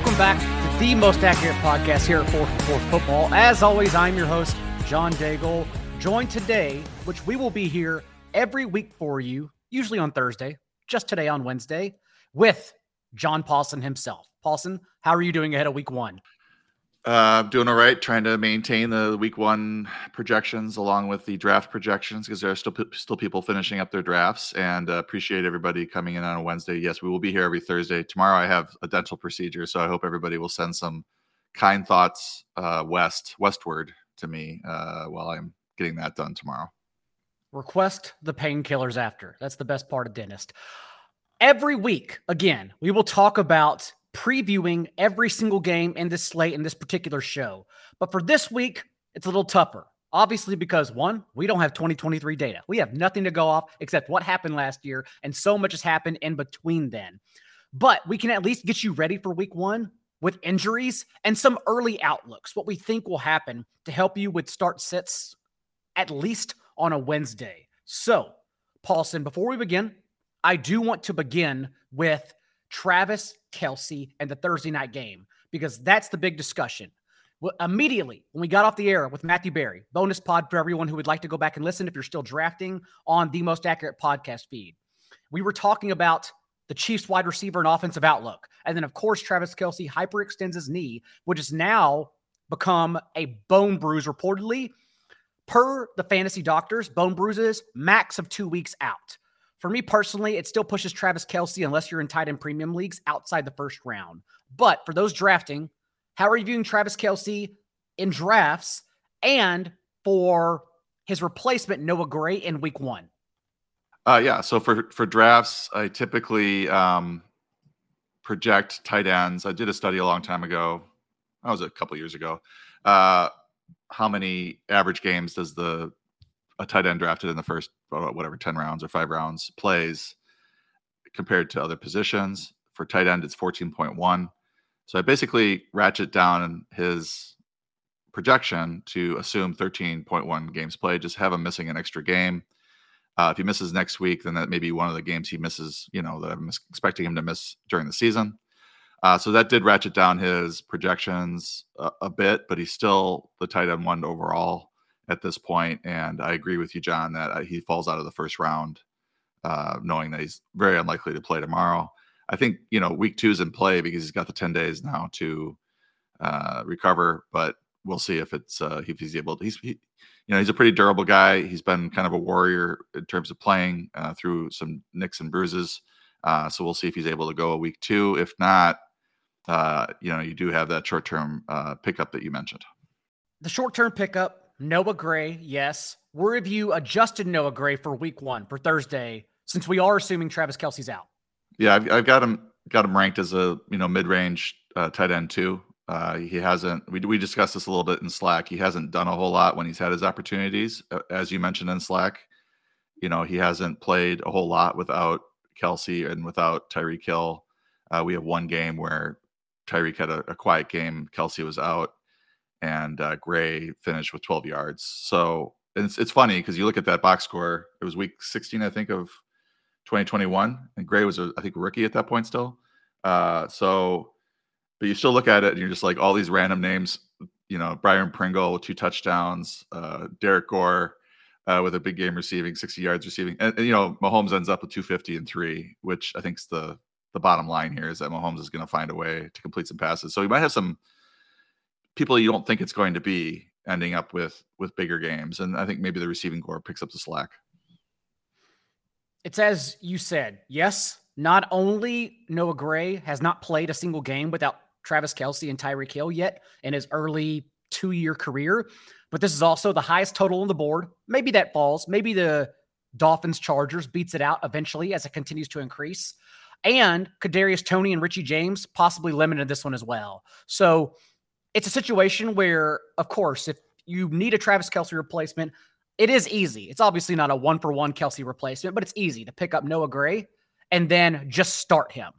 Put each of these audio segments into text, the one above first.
Welcome back to the most accurate podcast here at 4 4 Football. As always, I'm your host, John Daigle, joined today, which we will be here every week for you, usually on Thursday, just today on Wednesday, with John Paulsen himself. Paulsen, how are you doing ahead of week one? Uh, doing all right, trying to maintain the week one projections along with the draft projections because there are still still people finishing up their drafts. And uh, appreciate everybody coming in on a Wednesday. Yes, we will be here every Thursday. Tomorrow I have a dental procedure, so I hope everybody will send some kind thoughts uh, west westward to me uh, while I'm getting that done tomorrow. Request the painkillers after. That's the best part of dentist. Every week, again, we will talk about previewing every single game in this slate in this particular show. But for this week, it's a little tougher. Obviously, because one, we don't have 2023 data. We have nothing to go off except what happened last year, and so much has happened in between then. But we can at least get you ready for week one with injuries and some early outlooks, what we think will happen to help you with start sits at least on a Wednesday. So, Paulsen, before we begin, I do want to begin with Travis Kelce and the Thursday night game because that's the big discussion. Well, immediately when we got off the air with Matthew Berry, bonus pod for everyone who would like to go back and listen if you're still drafting on the most accurate podcast feed. We were talking about the Chiefs wide receiver and offensive outlook. And then, of course, Travis Kelce hyperextends his knee, which has now become a bone bruise, reportedly. Per the fantasy doctors, bone bruises, max of two weeks out. For me personally, it still pushes Travis Kelce, unless you're in tight end premium leagues outside the first round. But for those drafting, how are you viewing Travis Kelce in drafts and for his replacement, Noah Gray, in week one? Uh, yeah. So for, for drafts, I typically um, project tight ends. I did a study a long time ago. That was a couple years ago. Uh, how many average games does the a tight end drafted in the first whatever 10 rounds or five rounds plays compared to other positions. For tight end, it's 14.1. So I basically ratchet down his projection to assume 13.1 games played, just have him missing an extra game. Uh, if he misses next week, then that may be one of the games he misses, you know, that I'm expecting him to miss during the season. Uh, so that did ratchet down his projections a, a, bit, but he's still the tight end one overall at this point. And I agree with you, John, that uh, he falls out of the first round, uh, knowing that he's very unlikely to play tomorrow. I think you know week two is in play because he's got the ten days now to uh, recover, but we'll see if it's uh, if he's able. To, he's he, you know he's a pretty durable guy. He's been kind of a warrior in terms of playing uh, through some nicks and bruises. Uh, so we'll see if he's able to go a week two. If not, uh, you know you do have that short term uh, pickup that you mentioned. The short term pickup Noah Gray, yes. Where have you adjusted Noah Gray for week one for Thursday, since we are assuming Travis Kelce's out? Yeah, I've, I've got him got him ranked as a you know mid range uh, tight end too. Uh, he hasn't. We we discussed this a little bit in Slack. He hasn't done a whole lot when he's had his opportunities, uh, as you mentioned in Slack. You know, he hasn't played a whole lot without Kelce and without Tyreek Hill. Uh, we have one game where Tyreek had a, a quiet game. Kelce was out and uh, Gray finished with 12 yards. So it's it's funny because you look at that box score. It was week 16, I think, of 2021, and Gray was a, I think rookie at that point still. Uh, so, but you still look at it and you're just like all these random names. You know, Byron Pringle two touchdowns, uh, Derrick Gore uh, with a big game receiving, 60 yards receiving, and, and you know Mahomes ends up with 250 and three, which I think is the the bottom line here is that Mahomes is going to find a way to complete some passes. So he might have some people you don't think it's going to be ending up with with bigger games. And i think maybe the receiving corps picks up the slack. It's as you said yes not only noah gray has not played a single game without travis Kelce and tyreek hill yet in his early two year career but this is also the highest total on the board. Maybe that falls. Maybe the dolphins chargers beats it out eventually as it continues to increase. And Kadarius Toney and Richie James possibly limited this one as well. So it's a situation where, of course, if you need a Travis Kelce replacement, it is easy. It's obviously not a one for one Kelce replacement, but it's easy to pick up Noah Gray and then just start him.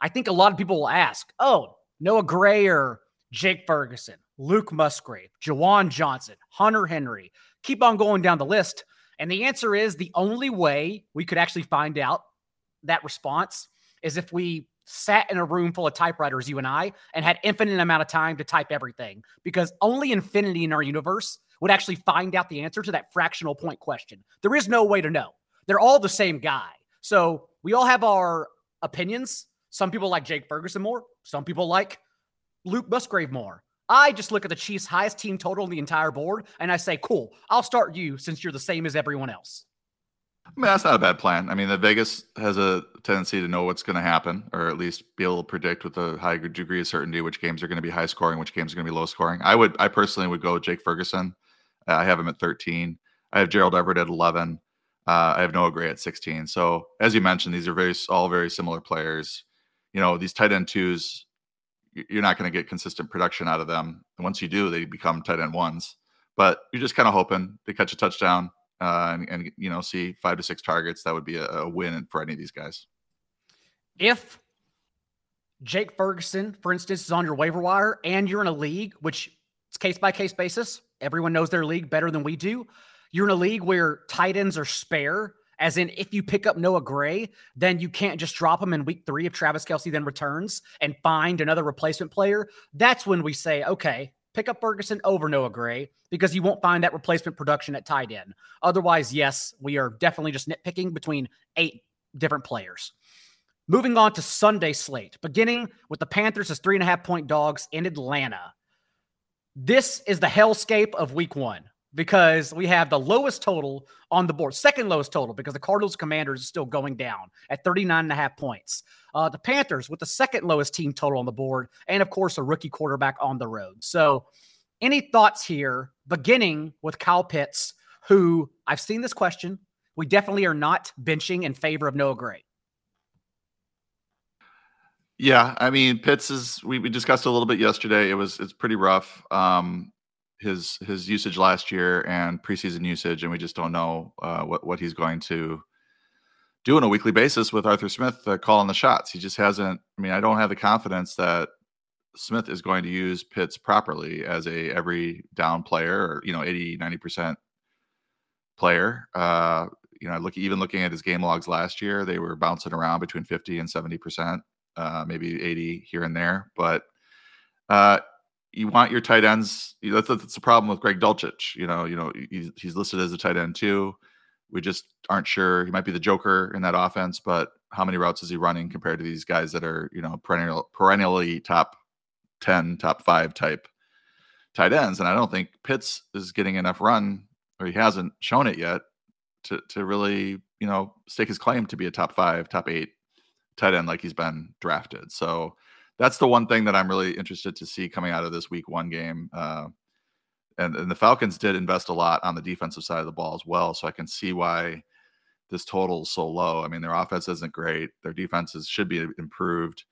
I think a lot of people will ask, oh, Noah Gray or Jake Ferguson, Luke Musgrave, Juwan Johnson, Hunter Henry. Keep on going down the list. And the answer is the only way we could actually find out that response is if we sat in a room full of typewriters, you and I, and had infinite amount of time to type everything because only infinity in our universe would actually find out the answer to that fractional point question. There is no way to know. They're all the same guy. So we all have our opinions. Some people like Jake Ferguson more. Some people like Luke Musgrave more. I just look at the Chiefs' highest team total on the entire board and I say, cool, I'll start you since you're the same as everyone else. I mean, that's not a bad plan. I mean, the Vegas has a tendency to know what's going to happen, or at least be able to predict with a high degree of certainty which games are going to be high scoring, which games are going to be low scoring. I would, I personally would go Jake Ferguson. Uh, I have him at 13. I have Gerald Everett at 11. Uh, I have Noah Gray at 16. So as you mentioned, these are very all very similar players. You know, these tight end twos, you're not going to get consistent production out of them. And once you do, they become tight end ones. But you're just kind of hoping they catch a touchdown uh, and, and, you know see five to six targets. That would be a, a win for any of these guys. If Jake Ferguson, for instance, is on your waiver wire and you're in a league, which it's case by case basis, everyone knows their league better than we do. You're in a league where tight ends are spare, as in if you pick up Noah Gray, then you can't just drop him in week three if Travis Kelce then returns and find another replacement player. That's when we say, okay, pick up Ferguson over Noah Gray because you won't find that replacement production at tight end. Otherwise, yes, we are definitely just nitpicking between eight different players. Moving on to Sunday slate, beginning with the Panthers as three and a half point dogs in Atlanta. This is the hellscape of week one because we have the lowest total on the board, second lowest total because the Cardinals Commanders is still going down at 39 and a half points. Uh, the Panthers with the second lowest team total on the board, and of course, a rookie quarterback on the road. So, any thoughts here, beginning with Kyle Pitts, who I've seen this question. We definitely are not benching in favor of Noah Gray. Yeah, I mean Pitts is we, we discussed a little bit yesterday. It was it's pretty rough. Um, his his usage last year and preseason usage, and we just don't know uh, what what he's going to do on a weekly basis with Arthur Smith uh, calling the shots. He just hasn't. I mean, I don't have the confidence that Smith is going to use Pitts properly as a every down player, or you know, 80, 90 percent player. Uh, you know, look even looking at his game logs last year, they were bouncing around between 50 and 70 percent, uh, maybe 80 here and there, but. Uh, you want your tight ends. That's, that's the problem with Greg Dulcich. You know, you know he's, he's listed as a tight end too. We just aren't sure. He might be the joker in that offense, but how many routes is he running compared to these guys that are you know perennial perennially top ten, top five type tight ends? And I don't think Pitts is getting enough run, or he hasn't shown it yet to to really you know stake his claim to be a top five, top eight tight end like he's been drafted. So that's the one thing that I'm really interested to see coming out of this week one game. Uh, and, and the Falcons did invest a lot on the defensive side of the ball as well. So I can see why this total is so low. I mean, their offense isn't great. Their defenses should be improved.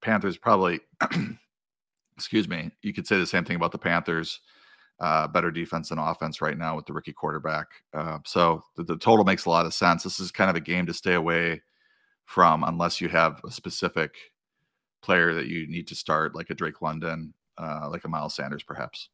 Panthers probably, excuse me, you could say the same thing about the Panthers. Uh, better defense than offense right now with the rookie quarterback. Uh, so the, the, total makes a lot of sense. This is kind of a game to stay away from unless you have a specific player that you need to start, like a Drake London, uh, like a Miles Sanders, perhaps.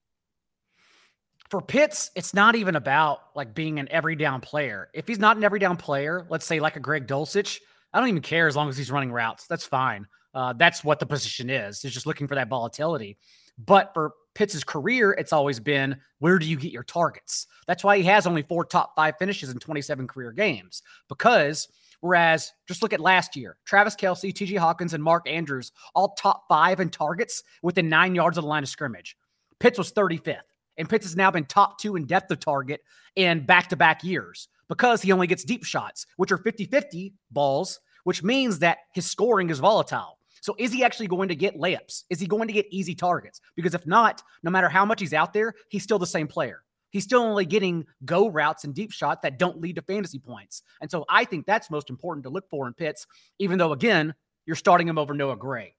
For Pitts, it's not even about like being an every down player. If he's not an every down player, let's say like a Greg Dulcich, I don't even care as long as he's running routes. That's fine. Uh, that's what the position is. He's just looking for that volatility. But for Pitts' career, it's always been where do you get your targets? That's why he has only four top five finishes in 27 career games because Whereas just look at last year Travis Kelce, TJ Hockenson, and Mark Andrews, all top five in targets within nine yards of the line of scrimmage. Pitts was 35th, and Pitts has now been top two in depth of target in back to back years because he only gets deep shots, which are 50 50 balls, which means that his scoring is volatile. So is he actually going to get layups? Is he going to get easy targets? Because if not, no matter how much he's out there, he's still the same player he's still only getting go routes and deep shots that don't lead to fantasy points. And so I think that's most important to look for in Pitts, even though, again, you're starting him over Noah Gray.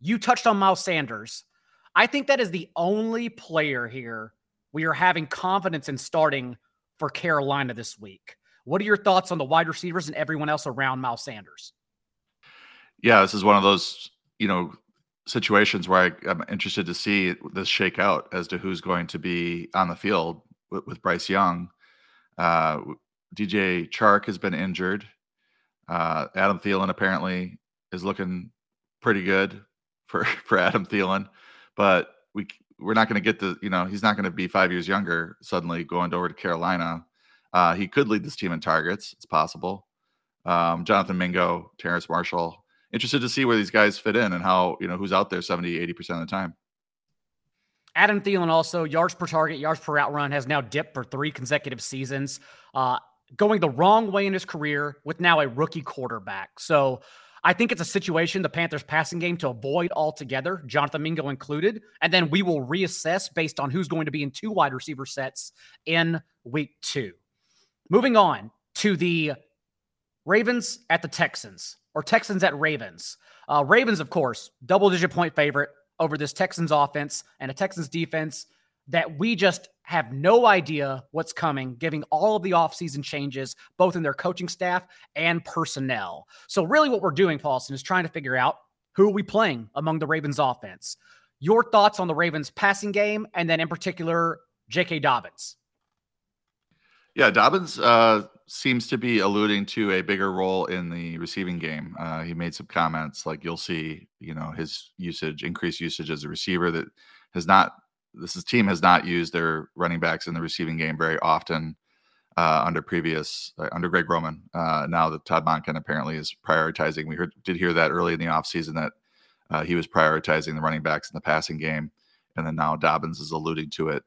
You touched on Miles Sanders. I think that is the only player here we are having confidence in starting for Carolina this week. What are your thoughts on the wide receivers and everyone else around Miles Sanders? Yeah, this is one of those, you know, situations where I, am interested to see this shake out as to who's going to be on the field with, with Bryce Young. Uh, DJ Chark has been injured. Uh, Adam Thielen apparently is looking pretty good for for Adam Thielen, but we we're not going to get the you know he's not going to be five years younger suddenly going over to Carolina. Uh, he could lead this team in targets. It's possible. Um, Jonathan Mingo, Terrace Marshall. Interested to see where these guys fit in and how you know who's out there 70, 80 percent of the time. Adam Thielen also yards per target, yards per out run has now dipped for three consecutive seasons, uh, going the wrong way in his career with now a rookie quarterback. So I think it's a situation the Panthers passing game to avoid altogether, Jonathan Mingo included, and then we will reassess based on who's going to be in two wide receiver sets in week two. Moving on to the Ravens at the Texans or Texans at Ravens. Uh, Ravens, of course, double digit point favorite over this Texans offense and a Texans defense that we just have no idea what's coming, giving all of the offseason changes, both in their coaching staff and personnel. So, really, what we're doing, Paulsen, is trying to figure out who are we playing among the Ravens offense. Your thoughts on the Ravens passing game, and then in particular, J.K. Dobbins. Yeah, Dobbins uh, seems to be alluding to a bigger role in the receiving game. Uh, he made some comments like you'll see, you know, his usage, increased usage as a receiver that has not. This team has not used their running backs in the receiving game very often uh, under previous uh, under Greg Roman. Uh, now that Todd Monken apparently is prioritizing, we heard did hear that early in the offseason that uh, he was prioritizing the running backs in the passing game, and then now Dobbins is alluding to it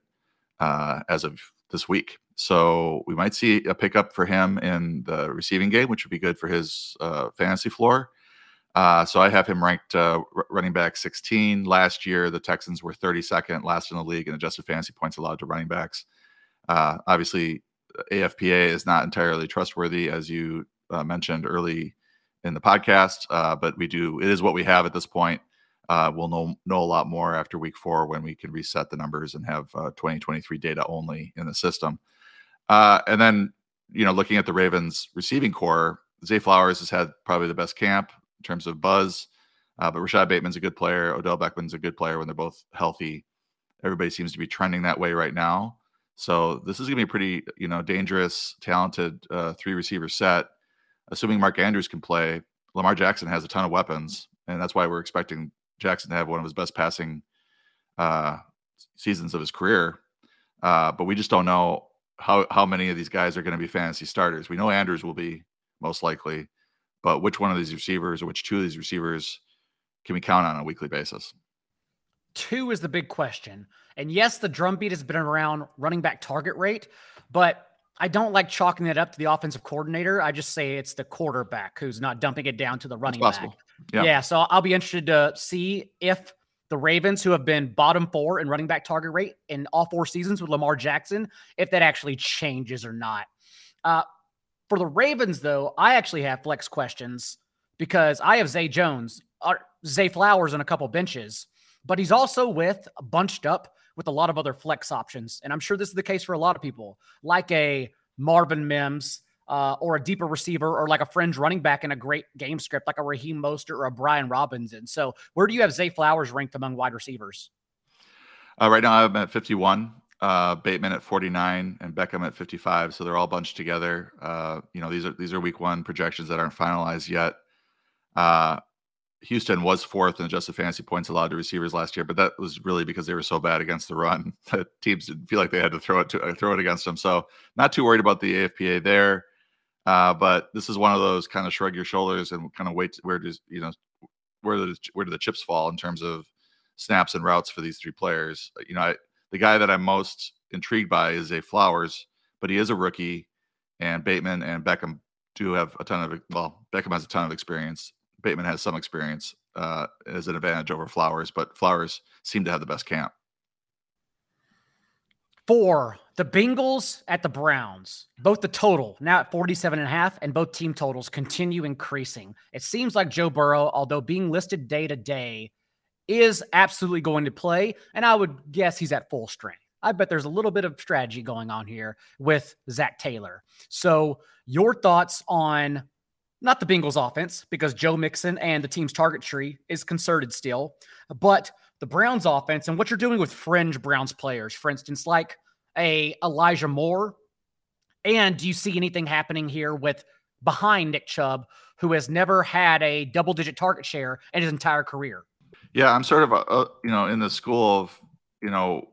as of this week. So we might see a pickup for him in the receiving game, which would be good for his uh, fantasy floor. Uh, so I have him ranked uh, running back 16. Last year, the Texans were 32nd, last in the league in adjusted fantasy points allowed to running backs. Uh, obviously, AFPA is not entirely trustworthy, as you uh, mentioned early in the podcast, uh, but we do. It is what we have at this point. we'll know know a lot more after week four when we can reset the numbers and have 2023 data only in the system. Uh, and then, you know, looking at the Ravens receiving corps, Zay Flowers has had probably the best camp in terms of buzz. Uh, but Rashod Bateman's a good player. Odell Beckham's a good player when they're both healthy. Everybody seems to be trending that way right now. So this is going to be a pretty, you know, dangerous, talented uh, three receiver set. Assuming Mark Andrews can play, Lamar Jackson has a ton of weapons, and that's why we're expecting Jackson to have one of his best passing uh, seasons of his career. Uh, but we just don't know how how many of these guys are going to be fantasy starters. We know Andrews will be most likely, but which one of these receivers or which two of these receivers can we count on a weekly basis? Two is the big question. And yes, the drumbeat has been around running back target rate, but I don't like chalking it up to the offensive coordinator. I just say it's the quarterback who's not dumping it down to the running back. Yeah. yeah. So I'll be interested to see if the Ravens, who have been bottom four in running back target rate in all four seasons with Lamar Jackson, if that actually changes or not. Uh, for the Ravens, though, I actually have flex questions because I have Zay Jones, or Zay Flowers, on a couple benches, but he's also with bunched up with a lot of other flex options. And I'm sure this is the case for a lot of people, like a Marvin Mims, uh, or a deeper receiver or like a fringe running back in a great game script like a Raheem Mostert or a Brian Robinson. So where do you have Zay Flowers ranked among wide receivers? Uh, right now I'm at 51, uh, Bateman at 49, and Beckham at 55. So they're all bunched together. Uh, you know, these are these are week one projections that aren't finalized yet. Uh, Houston was fourth in adjusted fantasy points allowed to receivers last year, but that was really because they were so bad against the run that teams didn't feel like they had to throw it to throw it against them. So not too worried about the AFPA there. Uh, but this is one of those kind of shrug your shoulders and kind of wait where does you know where the where do the chips fall in terms of snaps and routes for these three players. Uh, you know, I, the guy that I'm most intrigued by is a Flowers, but he is a rookie, and Bateman and Beckham do have a ton of well, Beckham has a ton of experience. Bateman has some experience uh, as an advantage over Flowers, but Flowers seem to have the best camp for the Bengals at the Browns, both the total now at 47 and a half and both team totals continue increasing. It seems like Joe Burrow, although being listed day to day, is absolutely going to play. And I would guess he's at full strength. I bet there's a little bit of strategy going on here with Zac Taylor. So, your thoughts on not the Bengals offense, because Joe Mixon and the team's target tree is concerted still, but the Browns offense and what you're doing with fringe Browns players, for instance, like a Elijah Moore? And do you see anything happening here with behind Nick Chubb, who has never had a double digit target share in his entire career. Yeah, I'm sort of, a, you know, in the school of, you know,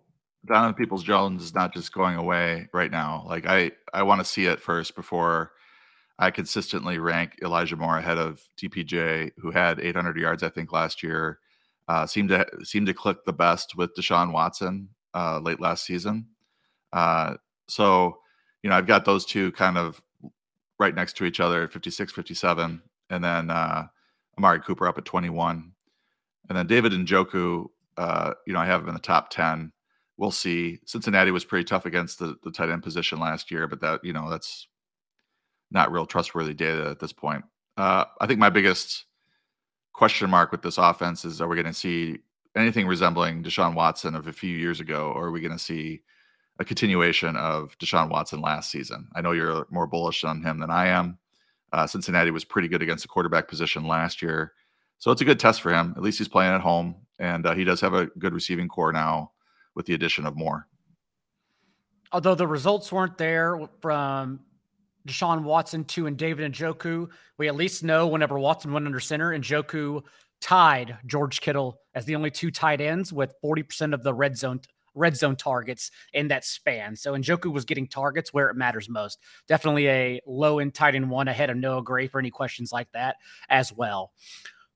Donovan Peoples Jones is not just going away right now. Like I, I want to see it first before I consistently rank Elijah Moore ahead of DPJ, who had 800 yards, I think, last year. Uh, seemed to seemed to click the best with Deshaun Watson uh, late last season. Uh, so, you know, I've got those two kind of right next to each other 56, 57, and then uh, Amari Cooper up at 21, and then David Njoku. Uh, you know, I have him in the top 10. We'll see. Cincinnati was pretty tough against the, the tight end position last year, but that you know that's not real trustworthy data at this point. Uh, I think my biggest question mark with this offense is: Are we going to see anything resembling Deshaun Watson of a few years ago, or are we going to see a continuation of Deshaun Watson last season? I know you're more bullish on him than I am. Uh, Cincinnati was pretty good against the quarterback position last year, so it's a good test for him. At least he's playing at home, and uh, he does have a good receiving corps now with the addition of Moore. Although the results weren't there from Deshaun Watson two and David Njoku. We at least know whenever Watson went under center, Njoku tied George Kittle as the only two tight ends with 40% of the red zone red zone targets in that span. So Njoku was getting targets where it matters most. Definitely a low end tight end one ahead of Noah Gray for any questions like that as well.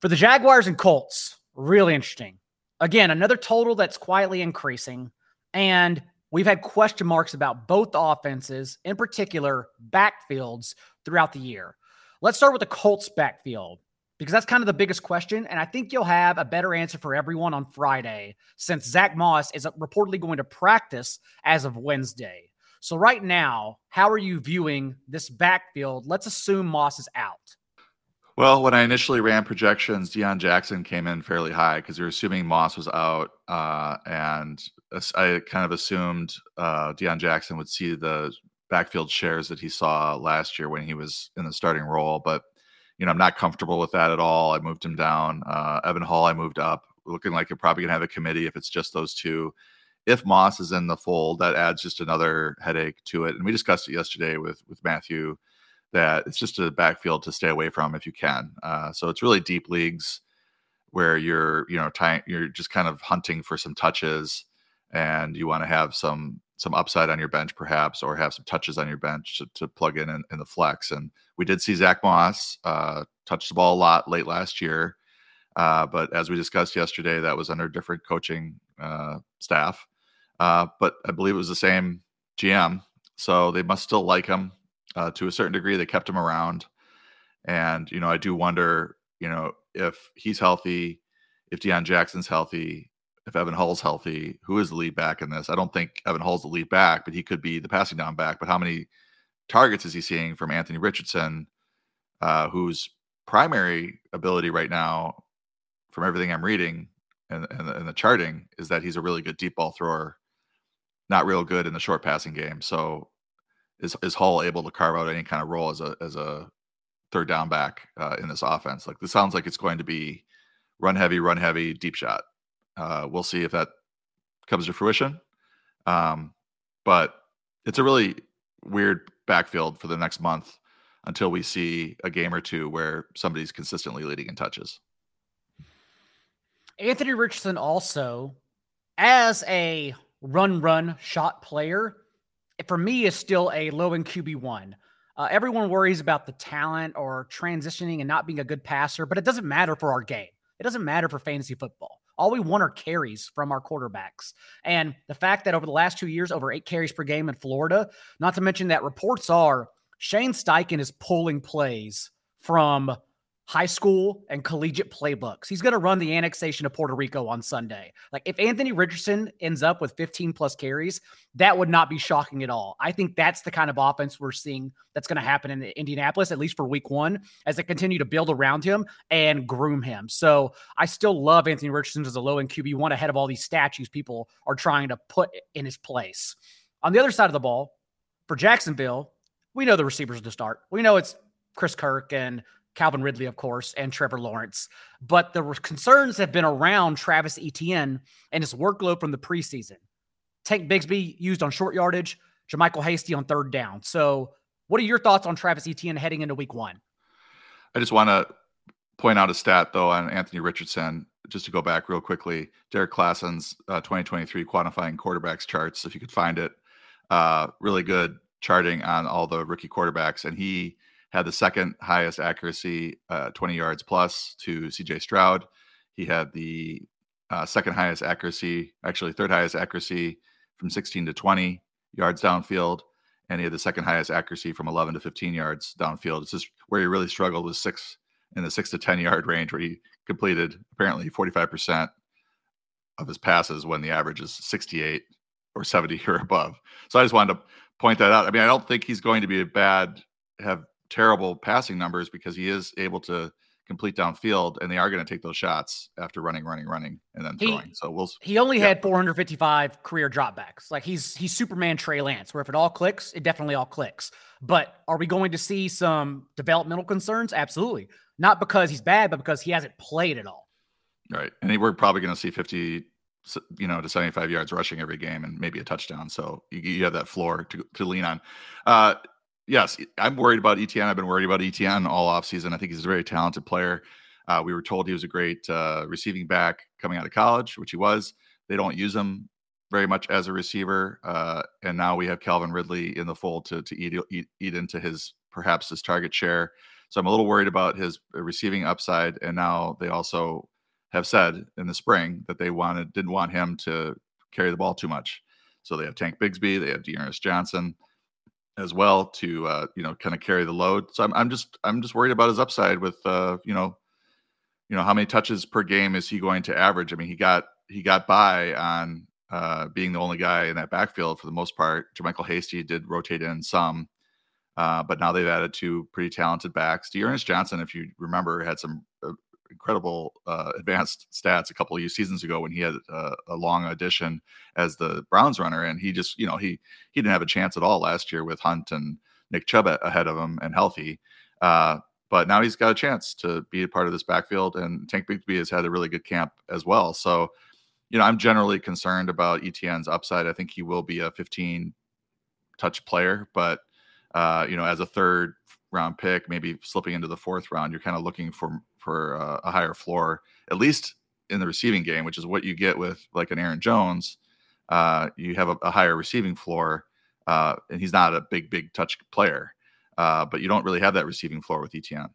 For the Jaguars and Colts, really interesting. Again, another total that's quietly increasing. And We've had question marks about both offenses, in particular backfields, throughout the year. Let's start with the Colts backfield because that's kind of the biggest question. And I think you'll have a better answer for everyone on Friday since Zack Moss is reportedly going to practice as of Wednesday. So, right now, how are you viewing this backfield? Let's assume Moss is out. Well, when I initially ran projections, Deon Jackson came in fairly high because we were assuming Moss was out, uh, and I kind of assumed uh, Deon Jackson would see the backfield shares that he saw last year when he was in the starting role. But you know, I'm not comfortable with that at all. I moved him down. Uh, Evan Hull, I moved up, looking like you're probably gonna have a committee if it's just those two. If Moss is in the fold, that adds just another headache to it. And we discussed it yesterday with with Matthew that it's just a backfield to stay away from if you can. Uh, so it's really deep leagues where you're, you know, you're just kind of hunting for some touches, and you want to have some some upside on your bench, perhaps, or have some touches on your bench to, to plug in, in, in the flex. And we did see Zack Moss uh, touch the ball a lot late last year, uh, but as we discussed yesterday, that was under different coaching uh, staff. Uh, but I believe it was the same GM, so they must still like him uh, to a certain degree. They kept him around, and you know, I do wonder, you know, if he's healthy, if Deon Jackson's healthy, if Evan Hull's healthy, who is the lead back in this? I don't think Evan Hull's the lead back, but he could be the passing down back. But how many targets is he seeing from Anthony Richardson, uh, whose primary ability right now, from everything I'm reading and, and, and the charting, is that he's a really good deep ball thrower, not real good in the short passing game. So is is Hull able to carve out any kind of role as a as a third down back uh, in this offense? Like this sounds like it's going to be run heavy, run heavy, deep shot. Uh, we'll see if that comes to fruition. Um, but it's a really weird backfield for the next month until we see a game or two where somebody's consistently leading in touches. Anthony Richardson also, as a run run shot player, for me is still a low in QB1. Uh, everyone worries about the talent or transitioning and not being a good passer, but it doesn't matter for our game. It doesn't matter for fantasy football. All we want are carries from our quarterbacks. And the fact that over the last two years, over eight carries per game in Florida, not to mention that reports are Shane Steichen is pulling plays from high school and collegiate playbooks. He's going to run the annexation of Puerto Rico on Sunday. Like if Anthony Richardson ends up with 15 plus carries, that would not be shocking at all. I think that's the kind of offense we're seeing that's going to happen in Indianapolis, at least for week one, as they continue to build around him and groom him. So I still love Anthony Richardson as a low end QB one ahead of all these statues people are trying to put in his place. On the other side of the ball, for Jacksonville, we know the receivers to start. We know it's Chris Kirk and Calvin Ridley, of course, and Trevor Lawrence. But the concerns have been around Travis Etienne and his workload from the preseason. Tank Bigsby used on short yardage, JaMycal Hasty on third down. So, what are your thoughts on Travis Etienne heading into week one? I just want to point out a stat though on Anthony Richardson, just to go back real quickly. Derrik Klassen's uh, 2023 quantifying quarterbacks charts, if you could find it, uh, really good charting on all the rookie quarterbacks, and he had the second highest accuracy, uh, 20 yards plus, to CJ Stroud. He had the uh, second highest accuracy, actually third highest accuracy from 16 to 20 yards downfield, and he had the second highest accuracy from 11 to 15 yards downfield. It's just where he really struggled was six in the six to 10 yard range, where he completed apparently 45% of his passes when the average is 68 or 70 or above. So I just wanted to point that out. I mean, I don't think he's going to be a bad, have terrible passing numbers because he is able to complete downfield, and they are going to take those shots after running, running, running, and then throwing. He, so we'll. He only yeah. had 455 career dropbacks. Like he's he's Superman Trey Lance, where if it all clicks, it definitely all clicks. But are we going to see some developmental concerns? Absolutely. Not because he's bad, but because he hasn't played at all. Right, and we're probably going to see 50 you know, to 75 yards rushing every game and maybe a touchdown. So you, you have that floor to, to lean on. Uh, yes, I'm worried about Etienne. I've been worried about Etienne all offseason. I think he's a very talented player. Uh, we were told he was a great uh, receiving back coming out of college, which he was. They don't use him very much as a receiver, uh, and now we have Calvin Ridley in the fold to to eat, eat eat into his perhaps his target share. So I'm a little worried about his uh, receiving upside. And now they also have said in the spring that they wanted didn't want him to carry the ball too much. So they have Tank Bigsby, they have D'Ernest Johnson as well to uh, you know kind of carry the load. So I'm I'm just I'm just worried about his upside with uh, you know you know how many touches per game is he going to average? I mean he got he got by on uh, being the only guy in that backfield for the most part. JaMycal Hasty did rotate in some, uh, but now they've added two pretty talented backs. D'Ernest Johnson, if you remember, had some uh, incredible uh, advanced stats a couple of seasons ago when he had uh, a long audition as the Browns runner, and he just you know he he didn't have a chance at all last year with Hunt and Nick Chubb ahead of him and healthy. Uh, but now he's got a chance to be a part of this backfield, and Tank Bigsby has had a really good camp as well. So, you know, I'm generally concerned about Etienne's upside. I think he will be a 15 touch player, but uh, you know, as a third round pick, maybe slipping into the fourth round, you're kind of looking for for uh, a higher floor, at least in the receiving game, which is what you get with like an Aaron Jones. Uh, you have a, a, higher receiving floor, uh, and he's not a big, big touch player, uh, but you don't really have that receiving floor with Etienne.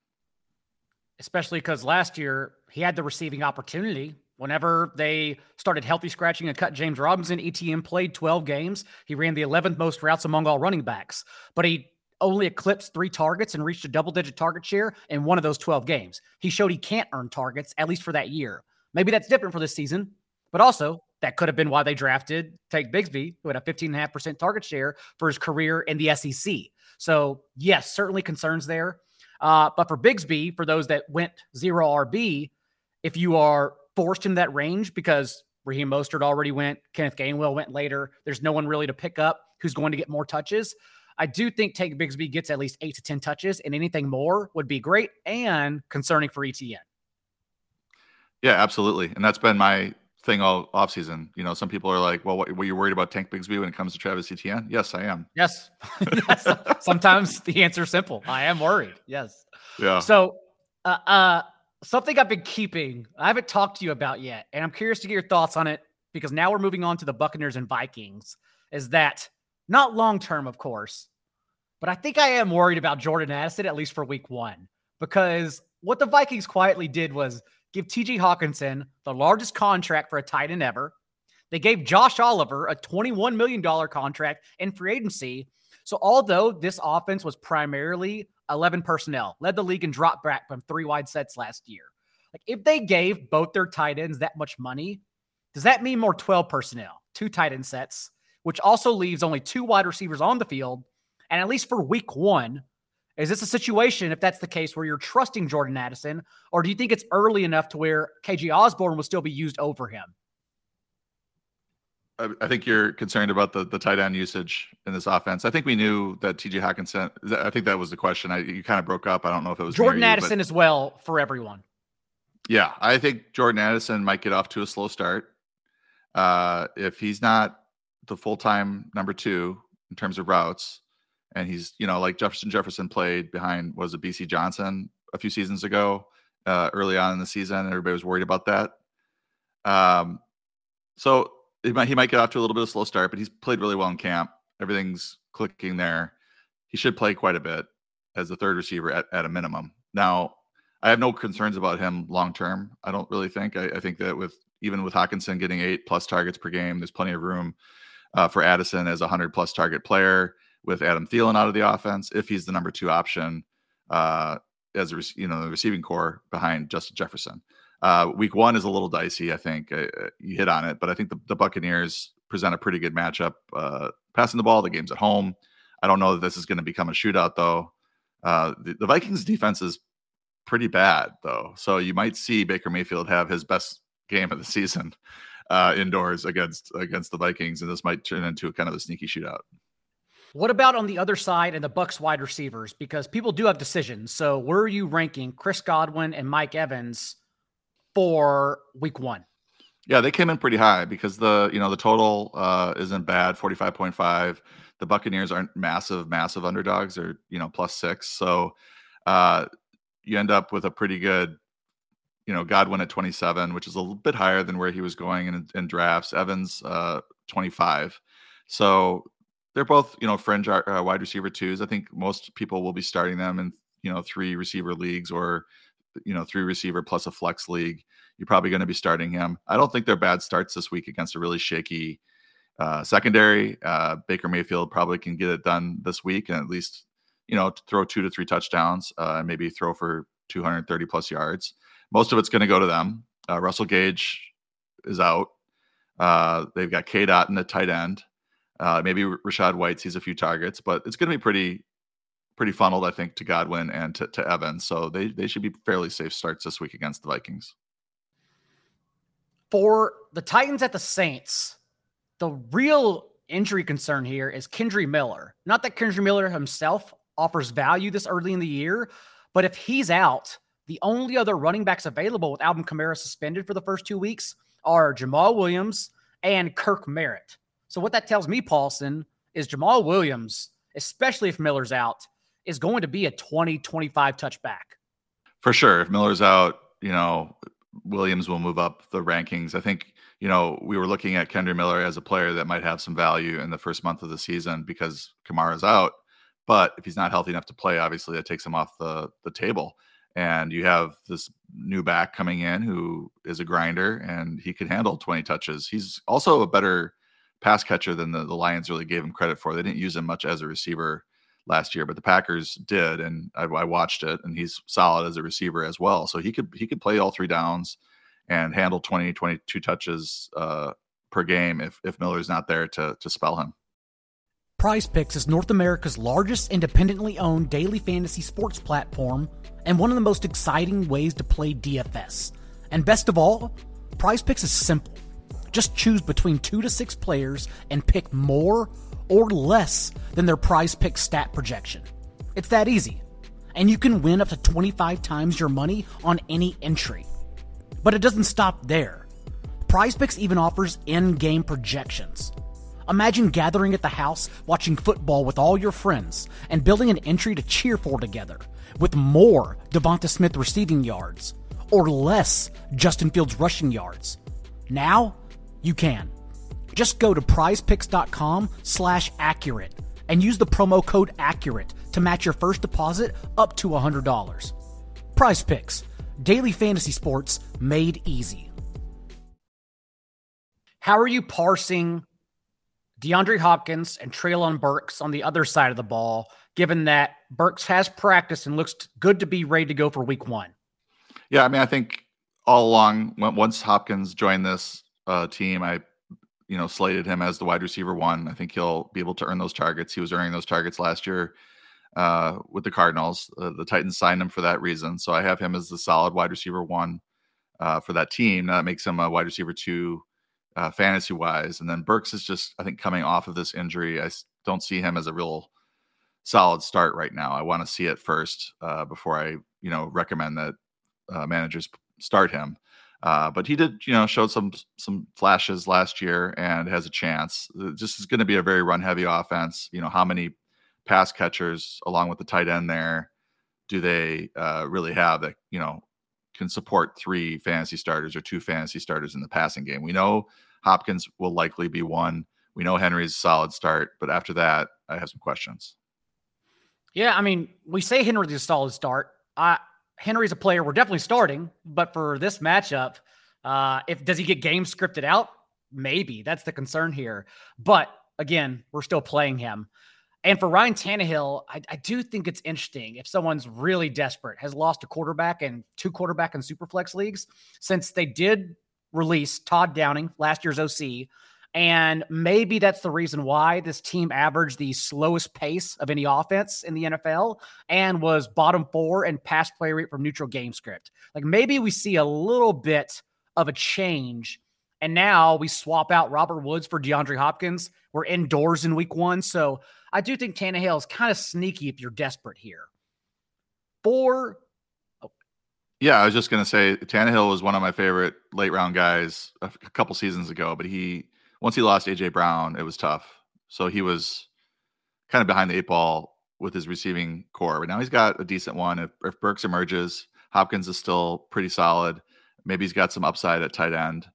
Especially because last year he had the receiving opportunity. Whenever they started healthy scratching and cut James Robinson, Etienne played 12 games. He ran the 11th most routes among all running backs, but he only eclipsed three targets and reached a double digit target share in one of those 12 games. He showed he can't earn targets, at least for that year. Maybe that's different for this season, but also that could have been why they drafted Tank Bigsby, who had a 15.5% target share for his career in the SEC. So, yes, certainly concerns there. Uh, but for Bigsby, for those that went zero RB, if you are forced in that range because Raheem Mostert already went, Kenneth Gainwell went later, there's no one really to pick up who's going to get more touches. I do think Tank Bigsby gets at least eight to 10 touches, and anything more would be great and concerning for Etienne. Yeah, absolutely. And that's been my thing all offseason. You know, some people are like, well, what, were you worried about Tank Bigsby when it comes to Travis Etienne? Yes, I am. Yes. yes. Sometimes the answer is simple. I am worried. Yes. Yeah. So, uh, uh, something I've been keeping, I haven't talked to you about yet, and I'm curious to get your thoughts on it because now we're moving on to the Buccaneers and Vikings. Is that not long term, of course, but I think I am worried about Jordan Addison, at least for week one, because what the Vikings quietly did was give TJ Hockenson the largest contract for a tight end ever. They gave Josh Oliver a $21 million contract in free agency. So, although this offense was primarily 11 personnel, led the league in drop back from three wide sets last year. Like, if they gave both their tight ends that much money, does that mean more 12 personnel, two tight end sets, which also leaves only two wide receivers on the field. And at least for week one, is this a situation, if that's the case, where you're trusting Jordan Addison, or do you think it's early enough to where KJ Osborn will still be used over him? I think you're concerned about the the tight end usage in this offense. I think we knew that TJ Hockenson. I think that was the question. I, you kind of broke up. I don't know if it was Jordan you, Addison but, as well for everyone. Yeah, I think Jordan Addison might get off to a slow start. Uh, if he's not the full time number two in terms of routes. And he's, you know, like Jefferson Jefferson played behind was it Bisi Johnson a few seasons ago, uh, early on in the season. Everybody was worried about that. Um, so he might, he might get off to a little bit of slow start, but he's played really well in camp. Everything's clicking there. He should play quite a bit as the third receiver at, at a minimum. Now, I have no concerns about him long term. I don't really think. I, I, think that with even with Hockenson getting eight plus targets per game, there's plenty of room uh, for Addison as a hundred plus target player with Adam Thielen out of the offense if he's the number two option uh, as a you know the receiving corps behind Justin Jefferson. Uh, week one is a little dicey. I think uh, you hit on it, but I think the, the Buccaneers present a pretty good matchup uh, passing the ball. The game's at home. I don't know that this is going to become a shootout though. Uh, the, the Vikings defense is pretty bad though, so you might see Baker Mayfield have his best game of the season uh, indoors against against the Vikings, and this might turn into a kind of a sneaky shootout. What about on the other side and the Bucks wide receivers? Because people do have decisions. So where are you ranking Chris Godwin and Mike Evans for week one? Yeah, they came in pretty high because the you know the total uh, isn't bad, forty five point five. The Buccaneers aren't massive, massive underdogs; they're you know plus six. So uh, you end up with a pretty good, you know, Godwin at twenty seven, which is a little bit higher than where he was going in, in drafts. Evans uh, twenty five. So they're both you know fringe uh, wide receiver twos. I think most people will be starting them in you know three receiver leagues or you know three receiver plus a flex league. You're probably going to be starting him. I don't think they're bad starts this week against a really shaky uh, secondary. Uh, Baker Mayfield probably can get it done this week and at least you know throw two to three touchdowns uh, maybe throw for 230 plus yards. Most of it's going to go to them. Uh, Russell Gage is out. Uh, they've got Cade Otton the tight end. Uh, maybe Rachaad White sees a few targets, but it's going to be pretty pretty funneled, I think, to Godwin and to, to Evans. So they they should be fairly safe starts this week against the Vikings. For the Titans at the Saints, the real injury concern here is Kendre Miller. Not that Kendre Miller himself offers value this early in the year, but if he's out, the only other running backs available with Alvin Kamara suspended for the first two weeks are Jamaal Williams and Kirk Merritt. So what that tells me, Paulsen, is Jamaal Williams, especially if Miller's out, is going to be a 20, 25 touchback. For sure. If Miller's out, you know, Williams will move up the rankings. I think, you know, we were looking at Kendre Miller as a player that might have some value in the first month of the season because Kamara's out. But if he's not healthy enough to play, obviously that takes him off the, the table. And you have this new back coming in who is a grinder and he could handle 20 touches. He's also a better pass catcher than the, the Lions really gave him credit for. They didn't use him much as a receiver last year, but the Packers did, and I, I, watched it, and he's solid as a receiver as well. So he could he could play all three downs and handle 20, 22 touches uh, per game if if Miller's not there to to spell him. Prize Picks is North America's largest independently owned daily fantasy sports platform and one of the most exciting ways to play DFS. And best of all, Prize Picks is simple. Just choose between two to six players and pick more or less than their prize pick stat projection. It's that easy. And you can win up to 25 times your money on any entry. But it doesn't stop there. Prize Picks even offers in game projections. Imagine gathering at the house, watching football with all your friends, and building an entry to cheer for together, with more Devonta Smith receiving yards, or less Justin Fields rushing yards. Now, you can. Just go to prizepicks.com slash accurate and use the promo code accurate to match your first deposit up to $100. Prize Picks, daily fantasy sports made easy. How are you parsing DeAndre Hopkins and Treylon Burks on the other side of the ball, given that Burks has practice and looks good to be ready to go for week one? Yeah, I mean, I think all along, once Hopkins joined this uh, team, I you know, slated him as the wide receiver one. I think he'll be able to earn those targets. He was earning those targets last year uh, with the Cardinals. Uh, the Titans signed him for that reason. So I have him as the solid wide receiver one uh, for that team. That makes him a wide receiver two uh, fantasy wise. And then Burks is just, I think, coming off of this injury. I don't see him as a real solid start right now. I want to see it first uh, before I, you know, recommend that uh, managers start him. Uh, but he did, you know, showed some some flashes last year and has a chance. This is going to be a very run heavy offense. You know, how many pass catchers along with the tight end there? do they uh, really have that you know can support three fantasy starters or two fantasy starters in the passing game? We know Hopkins will likely be one. We know Henry's a solid start, but after that, I have some questions. Yeah, I mean, we say Henry's a solid start. I Henry's a player we're definitely starting, but for this matchup, uh, if does he get game scripted out? Maybe that's the concern here. But again, we're still playing him. And for Ryan Tannehill, I, I, do think it's interesting if someone's really desperate, has lost a quarterback and two quarterback in superflex leagues, since they did release Todd Downing, last year's OC. And maybe that's the reason why this team averaged the slowest pace of any offense in the NFL and was bottom four in pass play rate from neutral game script. Like maybe we see a little bit of a change. And now we swap out Robert Woods for DeAndre Hopkins. We're indoors in week one. So I do think Tannehill is kind of sneaky if you're desperate here. Four. Oh. Yeah, I was just going to say Tannehill was one of my favorite late round guys a couple seasons ago, but he once he lost AJ Brown, it was tough. So he was kind of behind the eight ball with his receiving corps. But now he's got a decent one. If, if Burks emerges, Hopkins is still pretty solid. Maybe he's got some upside at tight end.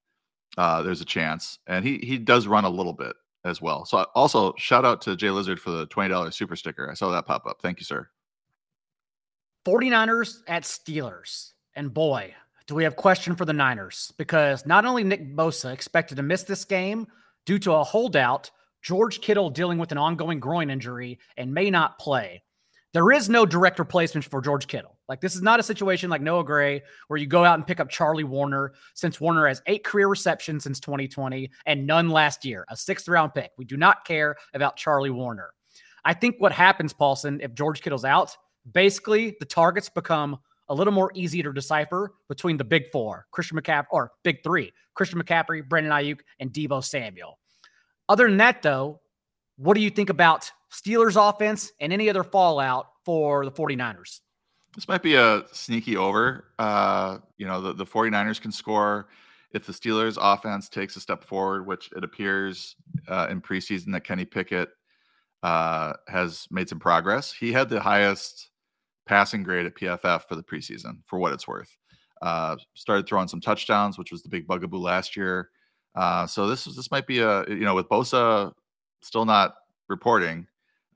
Uh, there's a chance, and he he does run a little bit as well. So also shout out to Jay Lizard for the $20 super sticker. I saw that pop up. Thank you, sir. 49ers at Steelers. And boy, do we have question for the Niners because not only Nick Bosa expected to miss this game due to a holdout, George Kittle dealing with an ongoing groin injury and may not play. There is no direct replacement for George Kittle. Like this is not a situation like Noah Gray where you go out and pick up Charlie Woerner since Woerner has eight career receptions since 2020 and none last year, a sixth round pick. We do not care about Charlie Woerner. I think what happens, Paulsen, if George Kittle's out, basically the targets become a little more easy to decipher between the big four, Christian McCaffrey, or big three, Christian McCaffrey, Brandon Aiyuk, and Deebo Samuel. Other than that, though, what do you think about Steelers offense and any other fallout for the 49ers? This might be a sneaky over. Uh, you know, the, the 49ers can score if the Steelers offense takes a step forward, which it appears uh, in preseason that Kenny Pickett uh, has made some progress. He had the highest passing grade at PFF for the preseason, for what it's worth. Uh, started throwing some touchdowns, which was the big bugaboo last year. Uh, so this this might be a you know with Bosa still not reporting,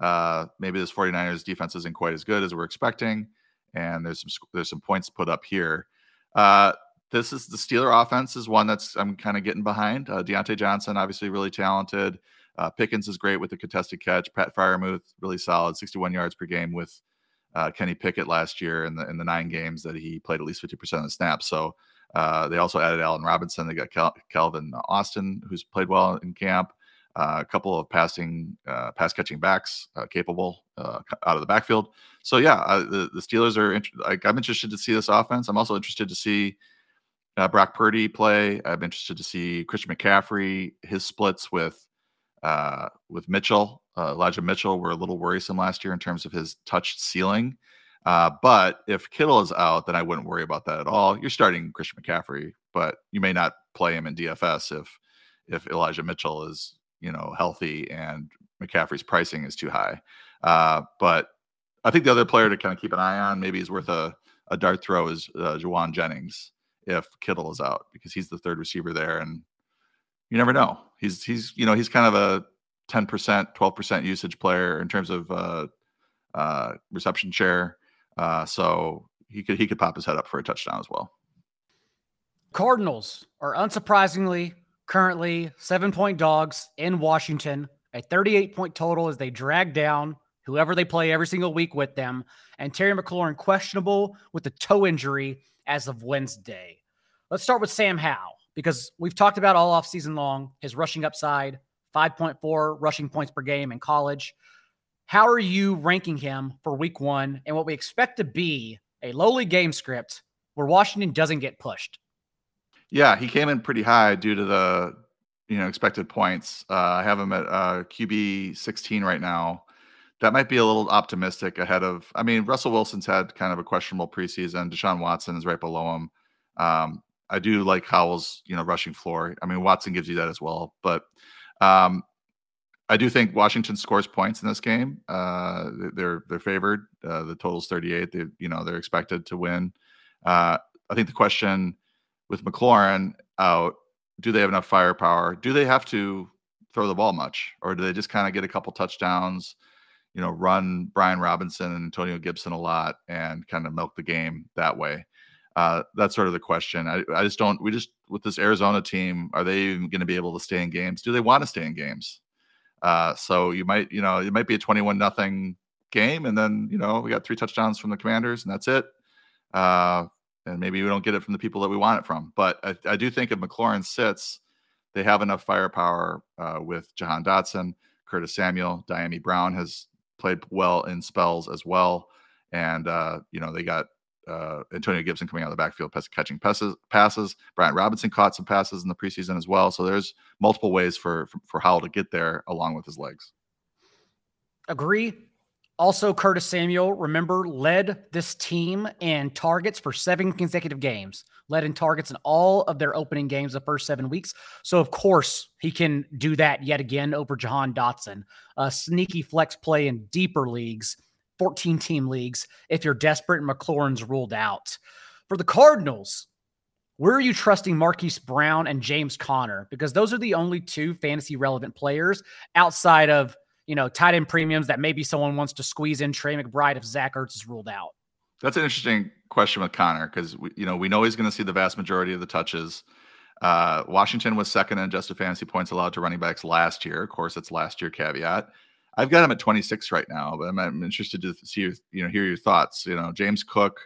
uh, maybe this 49ers defense isn't quite as good as we're expecting, and there's some there's some points put up here. Uh, this is the Steeler offense is one that's I'm kind of getting behind. Uh, Diontae Johnson, obviously really talented. Uh, Pickens is great with the contested catch. Pat Freiermuth, really solid, 61 yards per game with uh, Kenny Pickett last year in the in the nine games that he played at least 50% of the snaps. So uh, they also added Allen Robinson. They got Cal- Calvin Austin, who's played well in camp. Uh, a couple of passing, uh, pass catching backs uh, capable uh, out of the backfield. So yeah, the, the Steelers are. Int- like, I'm interested to see this offense. I'm also interested to see Brock Purdy play. I'm interested to see Christian McCaffrey his splits with with Mitchell uh, Elijah Mitchell were a little worrisome last year in terms of his touch ceiling. Uh, but if Kittle is out, then I wouldn't worry about that at all. You're starting Christian McCaffrey, but you may not play him in DFS if if Elijah Mitchell is you know healthy and McCaffrey's pricing is too high. Uh, but I think the other player to kind of keep an eye on, maybe is worth a, a dart throw, is uh, Jauan Jennings if Kittle is out because he's the third receiver there, and you never know. He's he's you know he's kind of a 10%, 12% usage player in terms of uh, uh, reception share. Uh, so he could he could pop his head up for a touchdown as well. Cardinals are unsurprisingly currently seven point dogs in Washington, a 38 point total as they drag down whoever they play every single week with them. And Terry McLaurin questionable with a toe injury as of Wednesday. Let's start with Sam Howell because we've talked about all off season long his rushing upside, 5.4 rushing points per game in college. How are you ranking him for week one and what we expect to be a lowly game script where Washington doesn't get pushed? Yeah, he came in pretty high due to the you know expected points. Uh, I have him at uh, QB 16 right now. That might be a little optimistic ahead of. I mean, Russell Wilson's had kind of a questionable preseason. Deshaun Watson is right below him. Um, I do like Howell's you know rushing floor. I mean, Watson gives you that as well, but um, I do think Washington scores points in this game. Uh, they're they're favored. Uh, the total's 38. They you know they're expected to win. Uh, I think the question with McLaurin out, do they have enough firepower? Do they have to throw the ball much, or do they just kind of get a couple touchdowns? You know, run Brian Robinson and Antonio Gibson a lot and kind of milk the game that way. Uh, that's sort of the question. I, I just don't. We just with this Arizona team, are they even going to be able to stay in games? Do they want to stay in games? Uh, so you might, you know, it might be a twenty-one nothing game, and then you know we got three touchdowns from the Commanders, and that's it. Uh, and maybe we don't get it from the people that we want it from. But I, I do think if McLaurin sits, they have enough firepower uh, with Jahan Dotson, Curtis Samuel, Dyami Brown has played well in spells as well, and uh, you know they got uh, Antonio Gibson coming out of the backfield, catching passes, passes. Brian Robinson caught some passes in the preseason as well. So there's multiple ways for, for, for Howell to get there along with his legs. Agree. Also, Curtis Samuel, remember, led this team in targets for seven consecutive games, led in targets in all of their opening games the first seven weeks. So, of course, he can do that yet again over Jahan Dotson. A sneaky flex play in deeper leagues 14 team leagues if you're desperate and McLaurin's ruled out. For the Cardinals, where are you trusting Marquise Brown and James Conner? Because those are the only two fantasy relevant players outside of, you know, tight end premiums that maybe someone wants to squeeze in Trey McBride if Zach Ertz is ruled out. That's an interesting question with Conner because, you know, we know he's going to see the vast majority of the touches. Uh, Washington was second in adjusted fantasy points allowed to running backs last year. Of course, it's last year caveat. I've got him at 26 right now, but I'm, I'm interested to see you know hear your thoughts. You know, James Cook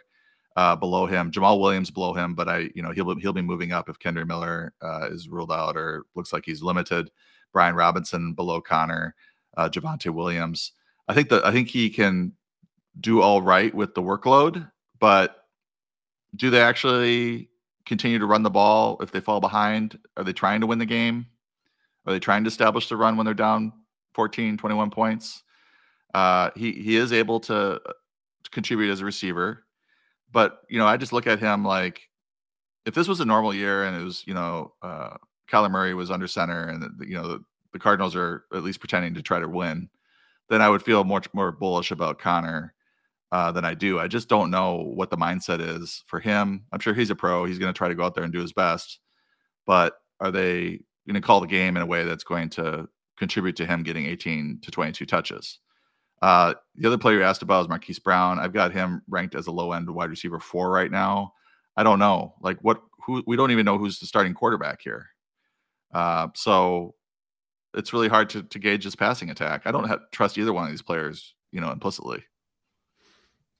uh, below him, Jamaal Williams below him, but I you know he'll he'll be moving up if Kendre Miller uh, is ruled out or looks like he's limited. Brian Robinson below Conner, uh, Javonte Williams. I think that I think he can do all right with the workload, but do they actually continue to run the ball if they fall behind? Are they trying to win the game? Are they trying to establish the run when they're down 14, 21 points. Uh, he he is able to, to contribute as a receiver, but you know I just look at him like if this was a normal year and it was you know uh, Kyler Murray was under center and you know the, Cardinals are at least pretending to try to win, then I would feel much more bullish about Conner uh, than I do. I just don't know what the mindset is for him. I'm sure he's a pro. He's going to try to go out there and do his best, but are they going to call the game in a way that's going to contribute to him getting 18 to 22 touches. Uh, the other player you asked about is Marquise Brown. I've got him ranked as a low end wide receiver four right now. I don't know, like what who we don't even know who's the starting quarterback here. Uh, so it's really hard to, to gauge his passing attack. I don't have, trust either one of these players, you know, implicitly.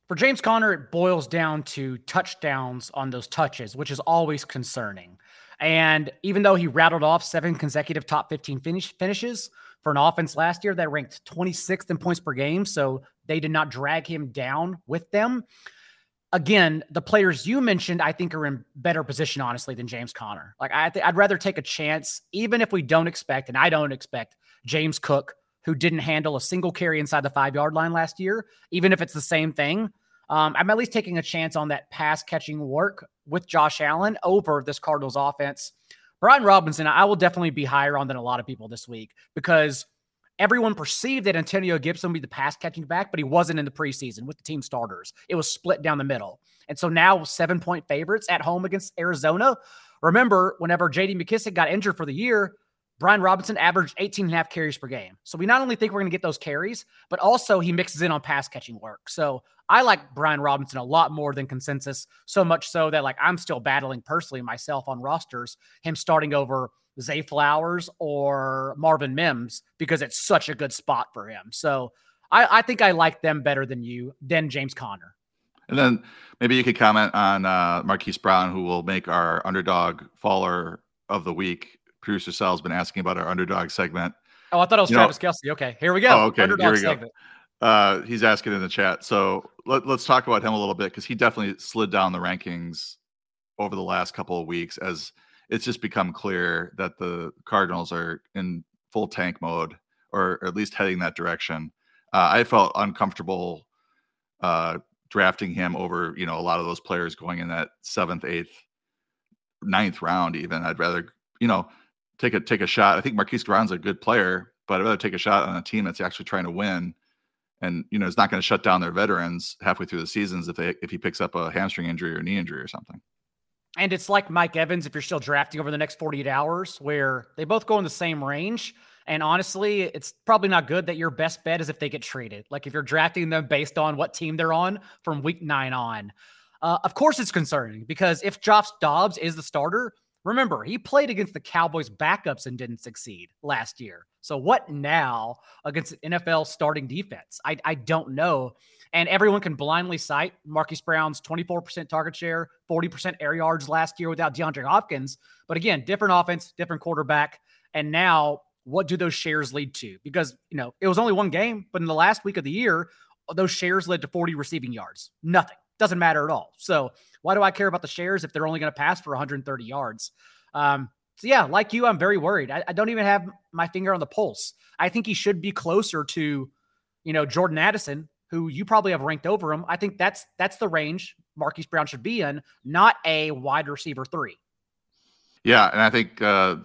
For James Conner, it boils down to touchdowns on those touches, which is always concerning. And even though he rattled off seven consecutive top 15 finish finishes for an offense last year that ranked 26th in points per game, so they did not drag him down with them. Again, the players you mentioned, I think, are in better position, honestly, than James Conner. Like, I th- I'd rather take a chance, even if we don't expect, and I don't expect James Cook, who didn't handle a single carry inside the five yard line last year, even if it's the same thing. Um, I'm at least taking a chance on that pass catching work with Josh Allen over this Cardinals offense. Brian Robinson, I will definitely be higher on than a lot of people this week because everyone perceived that Antonio Gibson would be the pass catching back, but he wasn't in the preseason with the team starters. It was split down the middle. And so now seven point favorites at home against Arizona. Remember, whenever JD McKissic got injured for the year, Brian Robinson averaged 18 and a half carries per game. So we not only think we're going to get those carries, but also he mixes in on pass catching work. So I like Brian Robinson a lot more than consensus, so much so that like I'm still battling personally myself on rosters, him starting over Zay Flowers or Marvin Mims because it's such a good spot for him. So I, I think I like them better than you, than James Conner. And then maybe you could comment on uh, Marquise Brown, who will make our underdog faller of the week producer Sal's been asking about our underdog segment. Oh, I thought it was you Travis know, Kelce. Okay, here we go. Oh, okay, underdog here we segment. go. Uh, he's asking in the chat. So let, us talk about him a little bit because he definitely slid down the rankings over the last couple of weeks as it's just become clear that the Cardinals are in full tank mode or, at least heading that direction. Uh, I felt uncomfortable uh, drafting him over, you know, a lot of those players going in that seventh, eighth, ninth round. Even I'd rather, you know, take a take a shot. I think Marquise Brown's a good player, but I'd rather take a shot on a team that's actually trying to win and you know is not going to shut down their veterans halfway through the seasons if they if he picks up a hamstring injury or knee injury or something. And it's like Mike Evans if you're still drafting over the next 48 hours, where they both go in the same range. And honestly, it's probably not good that your best bet is if they get traded. Like if you're drafting them based on what team they're on from week nine on. Uh, of course, it's concerning because if Josh Dobbs is the starter, remember he played against the Cowboys backups and didn't succeed last year. So what now against NFL starting defense? I, I don't know. And everyone can blindly cite Marquise Brown's 24% target share, 40% air yards last year without DeAndre Hopkins. But again, different offense, different quarterback. And now what do those shares lead to? Because, you know, it was only one game, but in the last week of the year, those shares led to 40 receiving yards. Nothing. Doesn't matter at all. So why do I care about the shares if they're only going to pass for 130 yards? Um, so yeah, like you, I'm very worried. I, I, don't even have my finger on the pulse. I think he should be closer to, you know, Jordan Addison, who you probably have ranked over him. I think that's that's the range Marquise Brown should be in, not a wide receiver three. Yeah, and I think uh,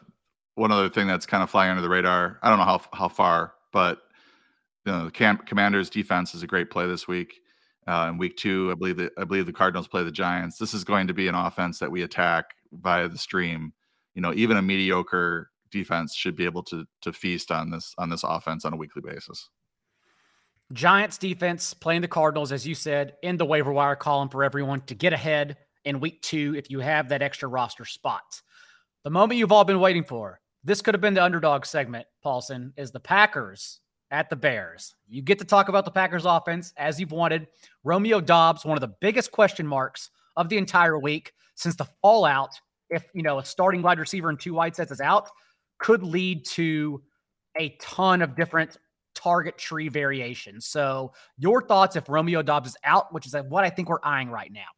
one other thing that's kind of flying under the radar. I don't know how how far, but you know, the camp, Commanders' defense is a great play this week. Uh, in week two, I believe that I believe the Cardinals play the Giants. This is going to be an offense that we attack via the stream. You know, even a mediocre defense should be able to to feast on this on this offense on a weekly basis. Giants defense playing the Cardinals, as you said, in the waiver wire column for everyone to get ahead in week two if you have that extra roster spot. The moment you've all been waiting for. This could have been the underdog segment, Paulsen, is the Packers at the Bears. You get to talk about the Packers offense as you've wanted. Romeo Doubs, one of the biggest question marks of the entire week since the fallout, if you know a starting wide receiver and two wide sets is out, could lead to a ton of different target tree variations. So, your thoughts if Romeo Doubs is out, which is what I think we're eyeing right now.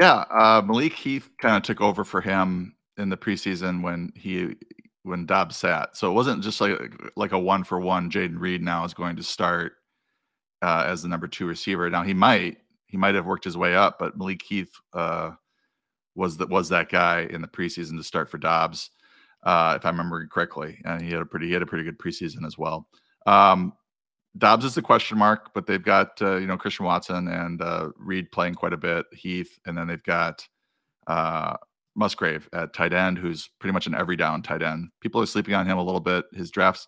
Yeah, uh, Malik Heath kind of took over for him in the preseason when he when Doubs sat. So it wasn't just like like a one for one. Jayden Reed now is going to start uh, as the number two receiver. Now he might he might have worked his way up, but Malik Heath uh, was that was that guy in the preseason to start for Doubs uh, if I remember correctly. And he had a pretty he had a pretty good preseason as well. Um, Doubs is the question mark, but they've got uh, you know Christian Watson and uh, Reed playing quite a bit, Heath, and then they've got uh, Musgrave at tight end, who's pretty much an every down tight end. People are sleeping on him a little bit. His drafts,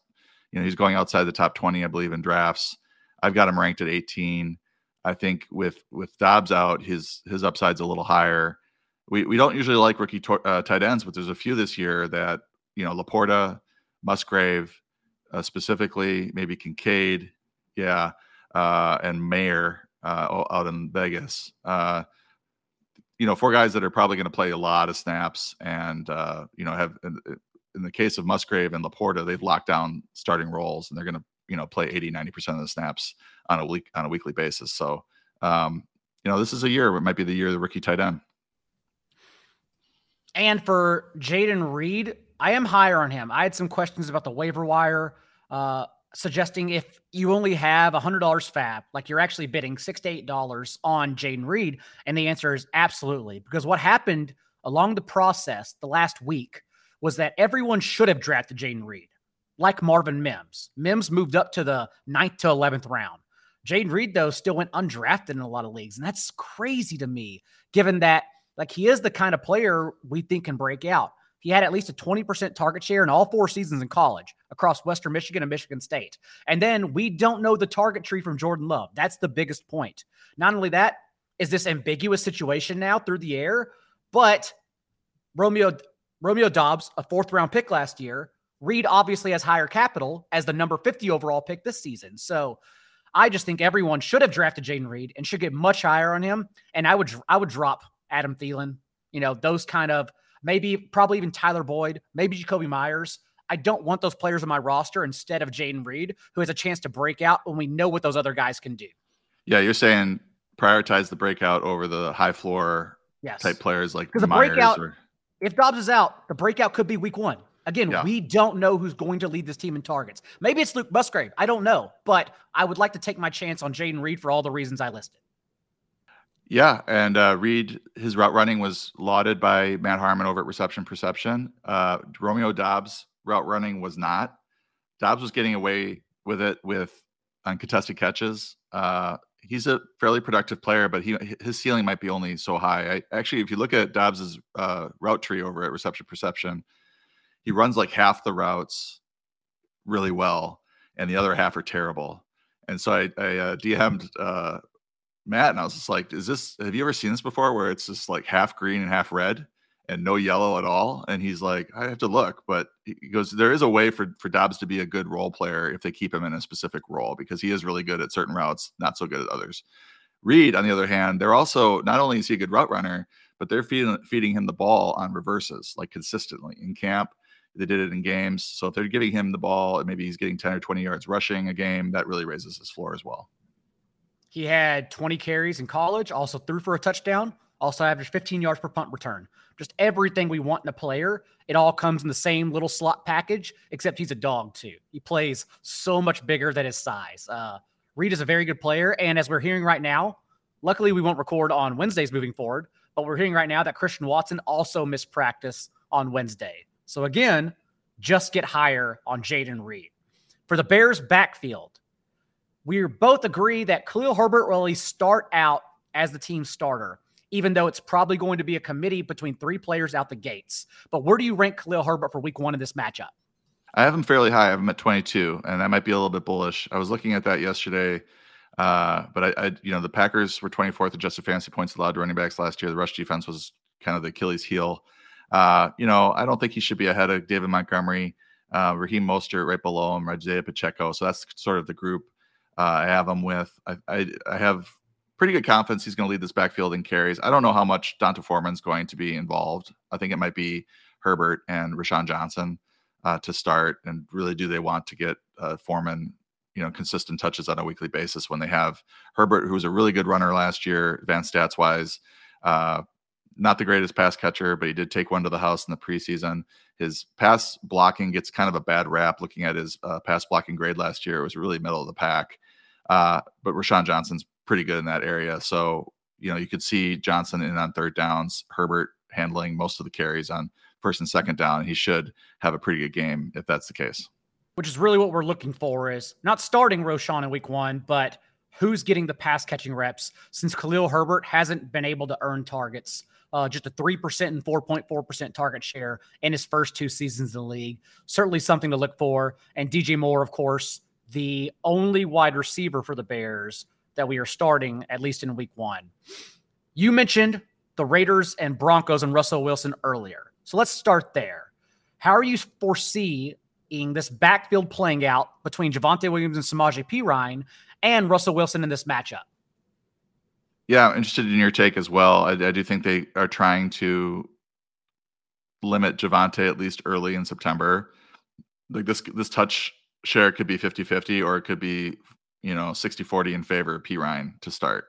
you know, he's going outside the top twenty, I believe, in drafts. I've got him ranked at 18. I think with with Doubs out, his his upside's a little higher we, we don't usually like rookie to, uh, tight ends, but there's a few this year that you know Laporta, Musgrave, uh, specifically maybe Kincaid, yeah, uh, and Mayer uh, out in Vegas. Uh, you know, four guys that are probably going to play a lot of snaps, and uh, you know have in, in the case of Musgrave and Laporta, they've locked down starting roles, and they're going to you know play 80 90 percent of the snaps on a week on a weekly basis. So um, you know, this is a year. It might be the year of the rookie tight end. And for Jayden Reed, I am higher on him. I had some questions about the waiver wire, uh, suggesting if you only have $100 fab, like you're actually bidding six to eight dollars on Jayden Reed, and the answer is absolutely. Because what happened along the process the last week was that everyone should have drafted Jayden Reed, like Marvin Mims. Mims moved up to the ninth to eleventh round. Jaden Reed, though, still went undrafted in a lot of leagues, and that's crazy to me, given that like he is the kind of player we think can break out. He had at least a 20% target share in all four seasons in college across Western Michigan and Michigan State. And then we don't know the target tree from Jordan Love. That's the biggest point. Not only that, is this ambiguous situation now through the air, but Romeo Romeo Doubs, a fourth round pick last year, Reed obviously has higher capital as the number 50 overall pick this season. So I just think everyone should have drafted Jayden Reed and should get much higher on him. And I would I would drop Adam Thielen, you know, those kind of maybe probably even Tyler Boyd, maybe Jakobi Meyers. I don't want those players on my roster instead of Jayden Reed, who has a chance to break out when we know what those other guys can do. Yeah, you're saying prioritize the breakout over the high floor yes. type players like because the Meyers breakout. Or... If Doubs is out, the breakout could be week one. Again, yeah. we don't know who's going to lead this team in targets. Maybe it's Luke Musgrave. I don't know, but I would like to take my chance on Jayden Reed for all the reasons I listed. Yeah, and uh, Reed, his route running was lauded by Matt Harmon over at Reception Perception. Uh, Romeo Doubs' route running was not. Doubs was getting away with it with uncontested catches. Uh, he's a fairly productive player, but he his ceiling might be only so high. I, actually, if you look at Doubs's uh, route tree over at Reception Perception, he runs like half the routes really well, and the other half are terrible. And so I, I uh, DM'd uh, Matt, and I was just like, "Is this? Have you ever seen this before? Where it's just like half green and half red?" and no yellow at all. And he's like, I have to look, but he goes, there is a way for for Doubs to be a good role player if they keep him in a specific role because he is really good at certain routes, not so good at others. Reed, on the other hand, they're also not only is he a good route runner, but they're feeding feeding him the ball on reverses like consistently in camp. They did it in games. So if they're giving him the ball and maybe he's getting 10 or 20 yards rushing a game, that really raises his floor as well. He had 20 carries in college, also threw for a touchdown, also averaged 15 yards per punt return just everything we want in a player. It all comes in the same little slot package, except he's a dog too. He plays so much bigger than his size. Uh, Reed is a very good player. And as we're hearing right now, luckily we won't record on Wednesdays moving forward, but we're hearing right now that Christian Watson also missed practice on Wednesday. So again, just get higher on Jayden Reed. For the Bears backfield, we both agree that Khalil Herbert will at least start out as the team starter even though it's probably going to be a committee between three players out the gates. But where do you rank Khalil Herbert for week one in this matchup? I have him fairly high. I have him at 22, and that might be a little bit bullish. I was looking at that yesterday, uh, but I, I, you know, the Packers were 24th adjusted fantasy points allowed to running backs last year. The rush defense was kind of the Achilles heel. Uh, you know, I don't think he should be ahead of David Montgomery, uh, Raheem Mostert right below him, Isaiah Pacheco. So that's sort of the group I have him with. I, I, I have pretty good confidence he's going to lead this backfield in carries. I don't know how much D'Onta Foreman's going to be involved. I think it might be Herbert and Roschon Johnson uh, to start. And really, do they want to get uh, Foreman, you know, consistent touches on a weekly basis when they have Herbert, who was a really good runner last year, advanced stats wise. Uh, not the greatest pass catcher, but he did take one to the house in the preseason. His pass blocking gets kind of a bad rap. Looking at his uh, pass blocking grade last year, it was really middle of the pack. Uh, but Roschon Johnson's pretty good in that area. So, you know, you could see Johnson in on third downs, Herbert handling most of the carries on first and second down. He should have a pretty good game if that's the case. Which is really what we're looking for is not starting Roschon in week one, but who's getting the pass catching reps since Khalil Herbert hasn't been able to earn targets. Uh, just a 3% and 4.4% target share in his first two seasons in the league. Certainly something to look for. And DJ Moore, of course, the only wide receiver for the Bears that we are starting at least in week one. You mentioned the Raiders and Broncos and Russell Wilson earlier. So let's start there. How are you foreseeing this backfield playing out between Javonte Williams and Samaje Perine and Russell Wilson in this matchup? Yeah, I'm interested in your take as well. I, I do think they are trying to limit Javonte at least early in September. Like this this touch share could be 50-50 or it could be you know, 60 40 in favor of Perine to start.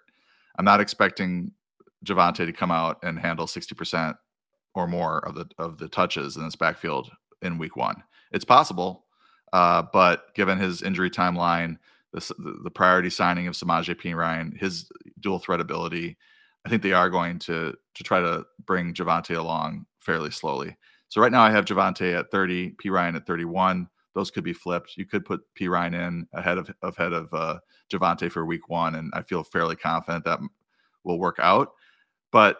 I'm not expecting Javonte to come out and handle 60% or more of the of the touches in this backfield in week one. It's possible, uh, but given his injury timeline, the, the priority signing of Samaje Ryan, his dual threat ability, I think they are going to to try to bring Javonte along fairly slowly. So right now I have Javonte at 30, P. Ryan at 31 those could be flipped. You could put P. Ryan in ahead of ahead of uh, Javonte for week one, and I feel fairly confident that will work out. But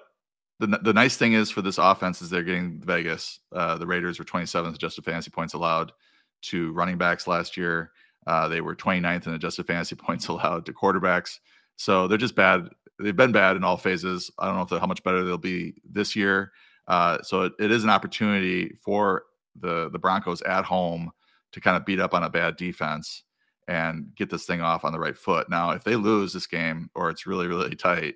the, the nice thing is for this offense is they're getting Vegas. Uh, the Raiders were 27th adjusted fantasy points allowed to running backs last year. Uh, they were 29th in adjusted fantasy points allowed to quarterbacks. So they're just bad. They've been bad in all phases. I don't know how much better they'll be this year. Uh, so it, it is an opportunity for the the Broncos at home to kind of beat up on a bad defense and get this thing off on the right foot. Now, if they lose this game or it's really really tight,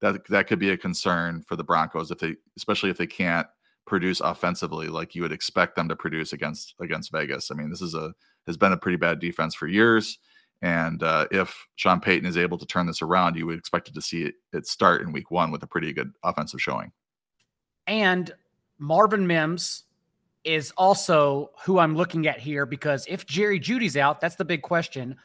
that that could be a concern for the Broncos if they especially if they can't produce offensively like you would expect them to produce against against Vegas. I mean, this is a has been a pretty bad defense for years. And uh, if Sean Payton is able to turn this around, you would expect it to see it, it start in week one with a pretty good offensive showing. And Marvin Mims is also who I'm looking at here because if Jerry Jeudy's out, that's the big question.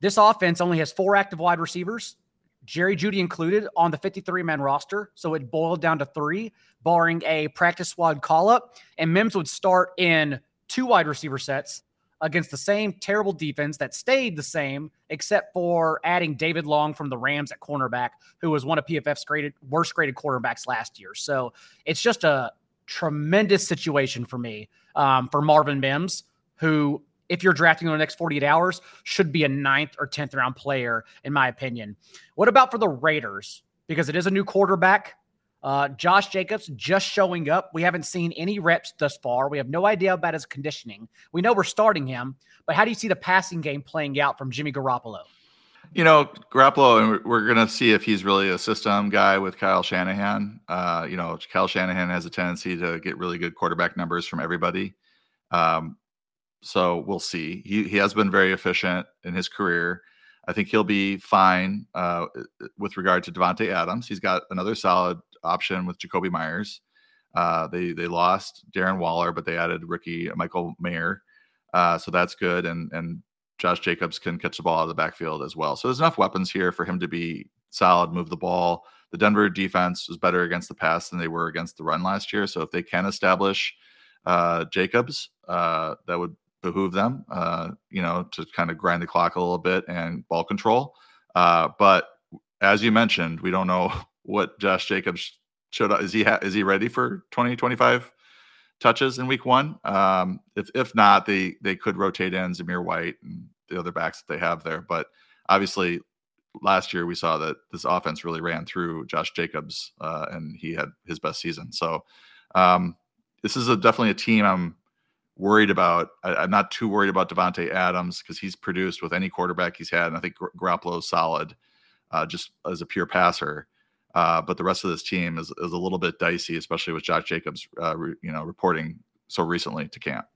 This offense only has four active wide receivers, Jerry Jeudy included on the 53 man roster. So it boiled down to three, barring a practice squad call up. And Mims would start in two wide receiver sets against the same terrible defense that stayed the same, except for adding David Long from the Rams at cornerback, who was one of PFF's graded worst graded quarterbacks last year. So it's just a tremendous situation for me um, for Marvin Mims, who, if you're drafting in the next 48 hours, should be a ninth or 10th round player, in my opinion. What about for the Raiders? Because it is a new quarterback. Uh, Josh Jacobs just showing up. We haven't seen any reps thus far. We have no idea about his conditioning. We know we're starting him, but how do you see the passing game playing out from Jimmy Garoppolo? You know, Garoppolo, and we're going to see if he's really a system guy with Kyle Shanahan. Uh, you know, Kyle Shanahan has a tendency to get really good quarterback numbers from everybody. Um, so we'll see. He, he has been very efficient in his career. I think he'll be fine uh, with regard to Davante Adams. He's got another solid option with Jakobi Meyers. Uh, they they lost Darren Waller, but they added rookie Michael Mayer, uh, so that's good. And and Josh Jacobs can catch the ball out of the backfield as well. So there's enough weapons here for him to be solid, move the ball. The Denver defense was better against the pass than they were against the run last year. So if they can establish uh, Jacobs, uh, that would behoove them, uh, you know, to kind of grind the clock a little bit and ball control. Uh, but as you mentioned, we don't know what Josh Jacobs showed up. Is he ha- is he ready for 2025 touches in week one? Um, if if not, they they could rotate in Zamir White and the other backs that they have there. But obviously, last year we saw that this offense really ran through Josh Jacobs, uh, and he had his best season. So um, this is a, definitely a team I'm worried about. I, am not too worried about Davante Adams because he's produced with any quarterback he's had, and I think Garoppolo is solid, uh, just as a pure passer. Uh, but the rest of this team is, is a little bit dicey, especially with Josh Jacobs, uh, re, you know, reporting so recently to camp.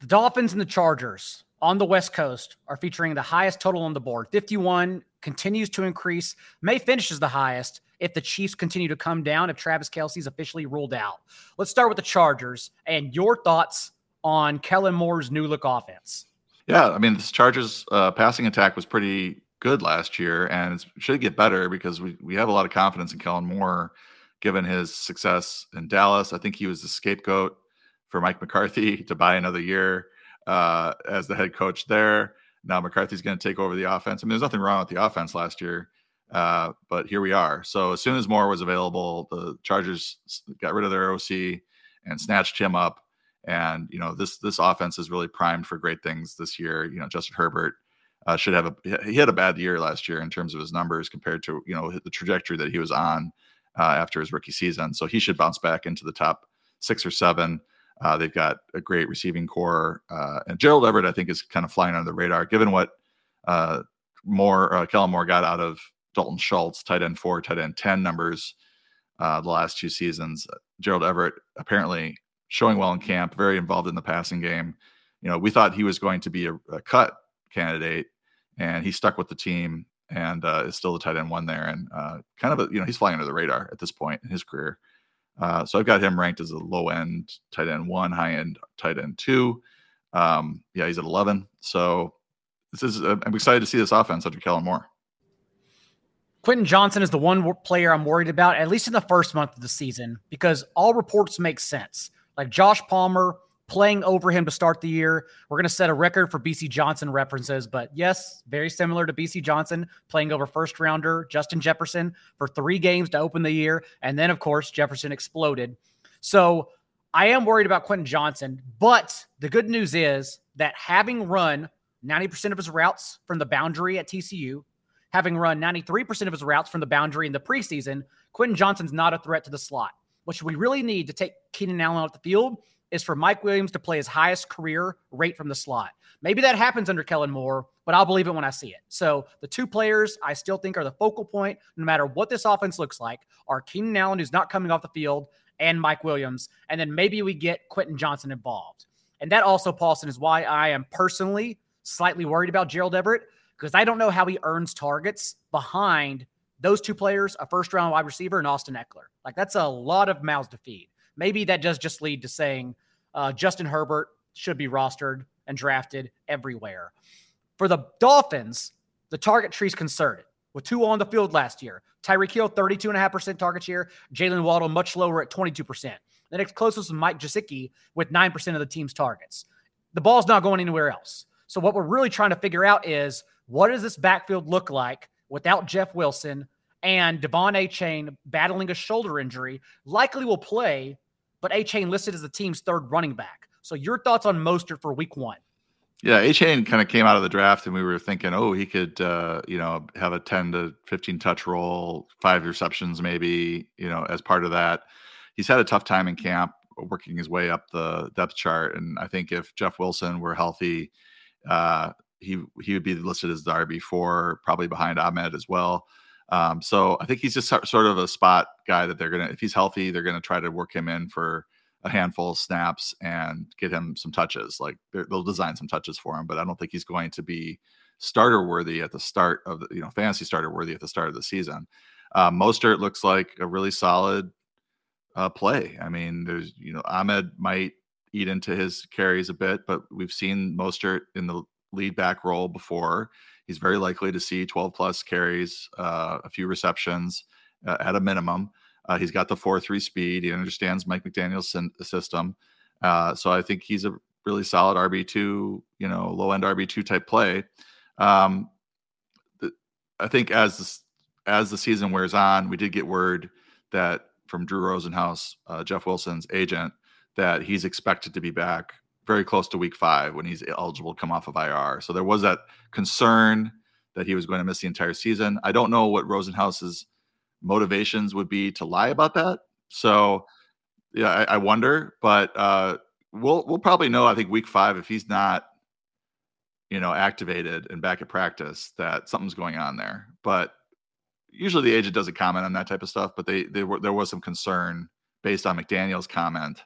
The Dolphins and the Chargers on the West Coast are featuring the highest total on the board. 51 continues to increase. May finishes the highest if the Chiefs continue to come down, if Travis Kelce's officially ruled out. Let's start with the Chargers and your thoughts on Kellen Moore's new look offense. Yeah, I mean, this Chargers uh, passing attack was pretty good last year, and it should get better because we we have a lot of confidence in Kellen Moore, given his success in Dallas. I think he was the scapegoat for Mike McCarthy to buy another year uh, as the head coach there. Now McCarthy's going to take over the offense. I mean, there's nothing wrong with the offense last year, uh, but here we are. So as soon as Moore was available, the Chargers got rid of their OC and snatched him up. And you know this this offense is really primed for great things this year. You know Justin Herbert uh, should have a he had a bad year last year in terms of his numbers compared to you know the trajectory that he was on uh, after his rookie season. So he should bounce back into the top six or seven. Uh, they've got a great receiving corps, uh, and Gerald Everett I think is kind of flying under the radar given what uh, more uh, Kellen Moore got out of Dalton Schultz, tight end four, tight end ten numbers the last two seasons. Gerald Everett apparently showing well in camp, very involved in the passing game. You know, we thought he was going to be a, a cut candidate and he stuck with the team and uh, is still the tight end one there and uh, kind of a, you know he's flying under the radar at this point in his career. Uh, so I've got him ranked as a low end tight end one, high end tight end two. Um, yeah, he's at 11. So this is I'm excited to see this offense under Kellen Moore. Quentin Johnston is the one player I'm worried about, at least in the first month of the season, because all reports make sense. Like Josh Palmer, playing over him to start the year. We're going to set a record for Bisi Johnson references, but yes, very similar to Bisi Johnson playing over first rounder Justin Jefferson for three games to open the year. And then, of course, Jefferson exploded. So I am worried about Quentin Johnston, but the good news is that having run 90% of his routes from the boundary at TCU, having run 93% of his routes from the boundary in the preseason, Quentin Johnston's not a threat to the slot. Which we really need to take Keenan Allen off the field is for Mike Williams to play his highest career rate from the slot. Maybe that happens under Kellen Moore, but I'll believe it when I see it. So the two players I still think are the focal point, no matter what this offense looks like, are Keenan Allen, who's not coming off the field, and Mike Williams. And then maybe we get Quentin Johnston involved. And that also, Paulsen, is why I am personally slightly worried about Gerald Everett because I don't know how he earns targets behind those two players, a first round wide receiver and Austin Ekeler. Like that's a lot of mouths to feed maybe that does just lead to saying uh, Justin Herbert should be rostered and drafted everywhere. For the Dolphins, the target tree is concerted with two on the field last year. Tyreek Hill, 32.5% target share. Jaylen Waddle, much lower at 22%. The next closest was Mike Gesicki with 9% of the team's targets. the ball's not going anywhere else. So what we're really trying to figure out is what does this backfield look like without Jeff Wilson and De'Von Achane battling a shoulder injury? Likely will play, but Achane listed as the team's third running back. So your thoughts on Mostert for week one? Yeah, Achane kind of came out of the draft, and we were thinking, oh, he could, uh, you know, have a ten to fifteen touch role, five receptions, maybe, you know, as part of that. He's had a tough time in camp, working his way up the depth chart, and I think if Jeff Wilson were healthy, uh, he he would be listed as the RB four, probably behind Ahmed as well. Um, so I think he's just sort of a spot guy that they're gonna, if he's healthy, they're gonna try to work him in for a handful of snaps and get him some touches. Like they'll design some touches for him, but I don't think he's going to be starter worthy at the start of the you know fantasy starter worthy at the start of the season. Uh, Mostert looks like a really solid uh, play. I mean, there's you know Ahmed might eat into his carries a bit, but we've seen Mostert in the lead back role before. He's very likely to see 12 plus carries, uh, a few receptions uh, at a minimum. Uh, he's got the four three speed. He understands Mike McDaniel's system, uh, so I think he's a really solid RB two, you know, low end RB two type play. Um, the, I think as as the season wears on, we did get word that from Drew Rosenhaus, uh, Jeff Wilson's agent, that he's expected to be back very close to week five when he's eligible to come off of IR. So there was that concern that he was going to miss the entire season. I don't know what Rosenhaus's motivations would be to lie about that. So yeah, I, I wonder, but uh, we'll we'll probably know. I think week five if he's not, you know, activated and back at practice, that something's going on there. But usually the agent doesn't comment on that type of stuff. But they they were there was some concern based on McDaniel's comment.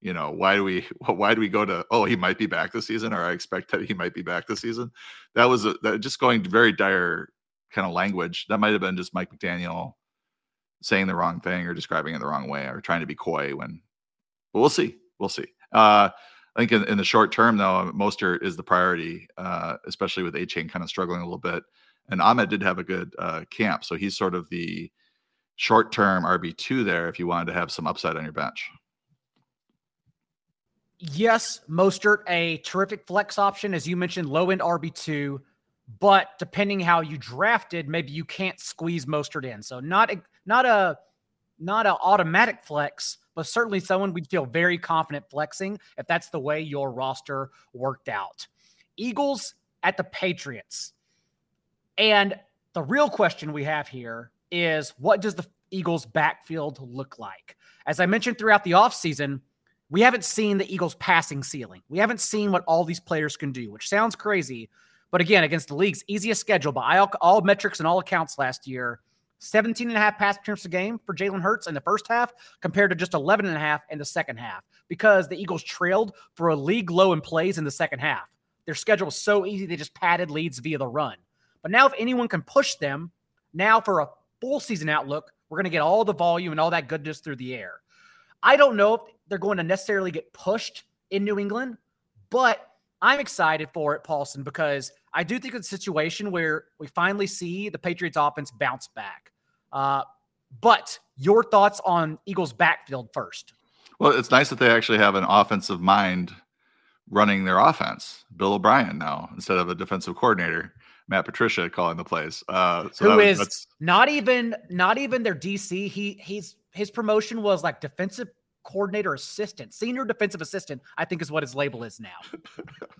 You know, why do we why do we go to oh he might be back this season or I expect that he might be back this season? That was a, that just going to very dire kind of language. That might have been just Mike McDaniel saying the wrong thing or describing it the wrong way or trying to be coy when but we'll see. We'll see. Uh, I think in, in, the short term, though, Mostert is the priority, uh, especially with Achane kind of struggling a little bit. And Ahmed did have a good uh, camp, so he's sort of the short term RB two there. If you wanted to have some upside on your bench, yes, Mostert a terrific flex option, as you mentioned, low end RB two. But depending how you drafted, maybe you can't squeeze Mostert in. So not a not a not an automatic flex, but certainly someone we'd feel very confident flexing if that's the way your roster worked out. Eagles at the Patriots. And the real question we have here is what does the Eagles backfield look like? As I mentioned throughout the offseason, we haven't seen the Eagles passing ceiling. We haven't seen what all these players can do, which sounds crazy, but again, against the league's easiest schedule by all, all metrics and all accounts last year, 17 and a half pass attempts a game for Jalen Hurts in the first half compared to just 11 and a half in the second half because the Eagles trailed for a league low in plays in the second half. Their schedule was so easy, they just padded leads via the run. But now, if anyone can push them, now for a full season outlook, we're going to get all the volume and all that goodness through the air. I don't know if they're going to necessarily get pushed in New England, but I'm excited for it, Paulsen, because I do think it's a situation where we finally see the Patriots offense bounce back. Uh, but your thoughts on Eagles' backfield first? Well, it's nice that they actually have an offensive mind running their offense. Bill O'Brien now instead of a defensive coordinator, Matt Patricia calling the plays. Uh, so Who was, is not even not even their DC. He he's his promotion was like defensive coordinator assistant, senior defensive assistant, I think is what his label is now.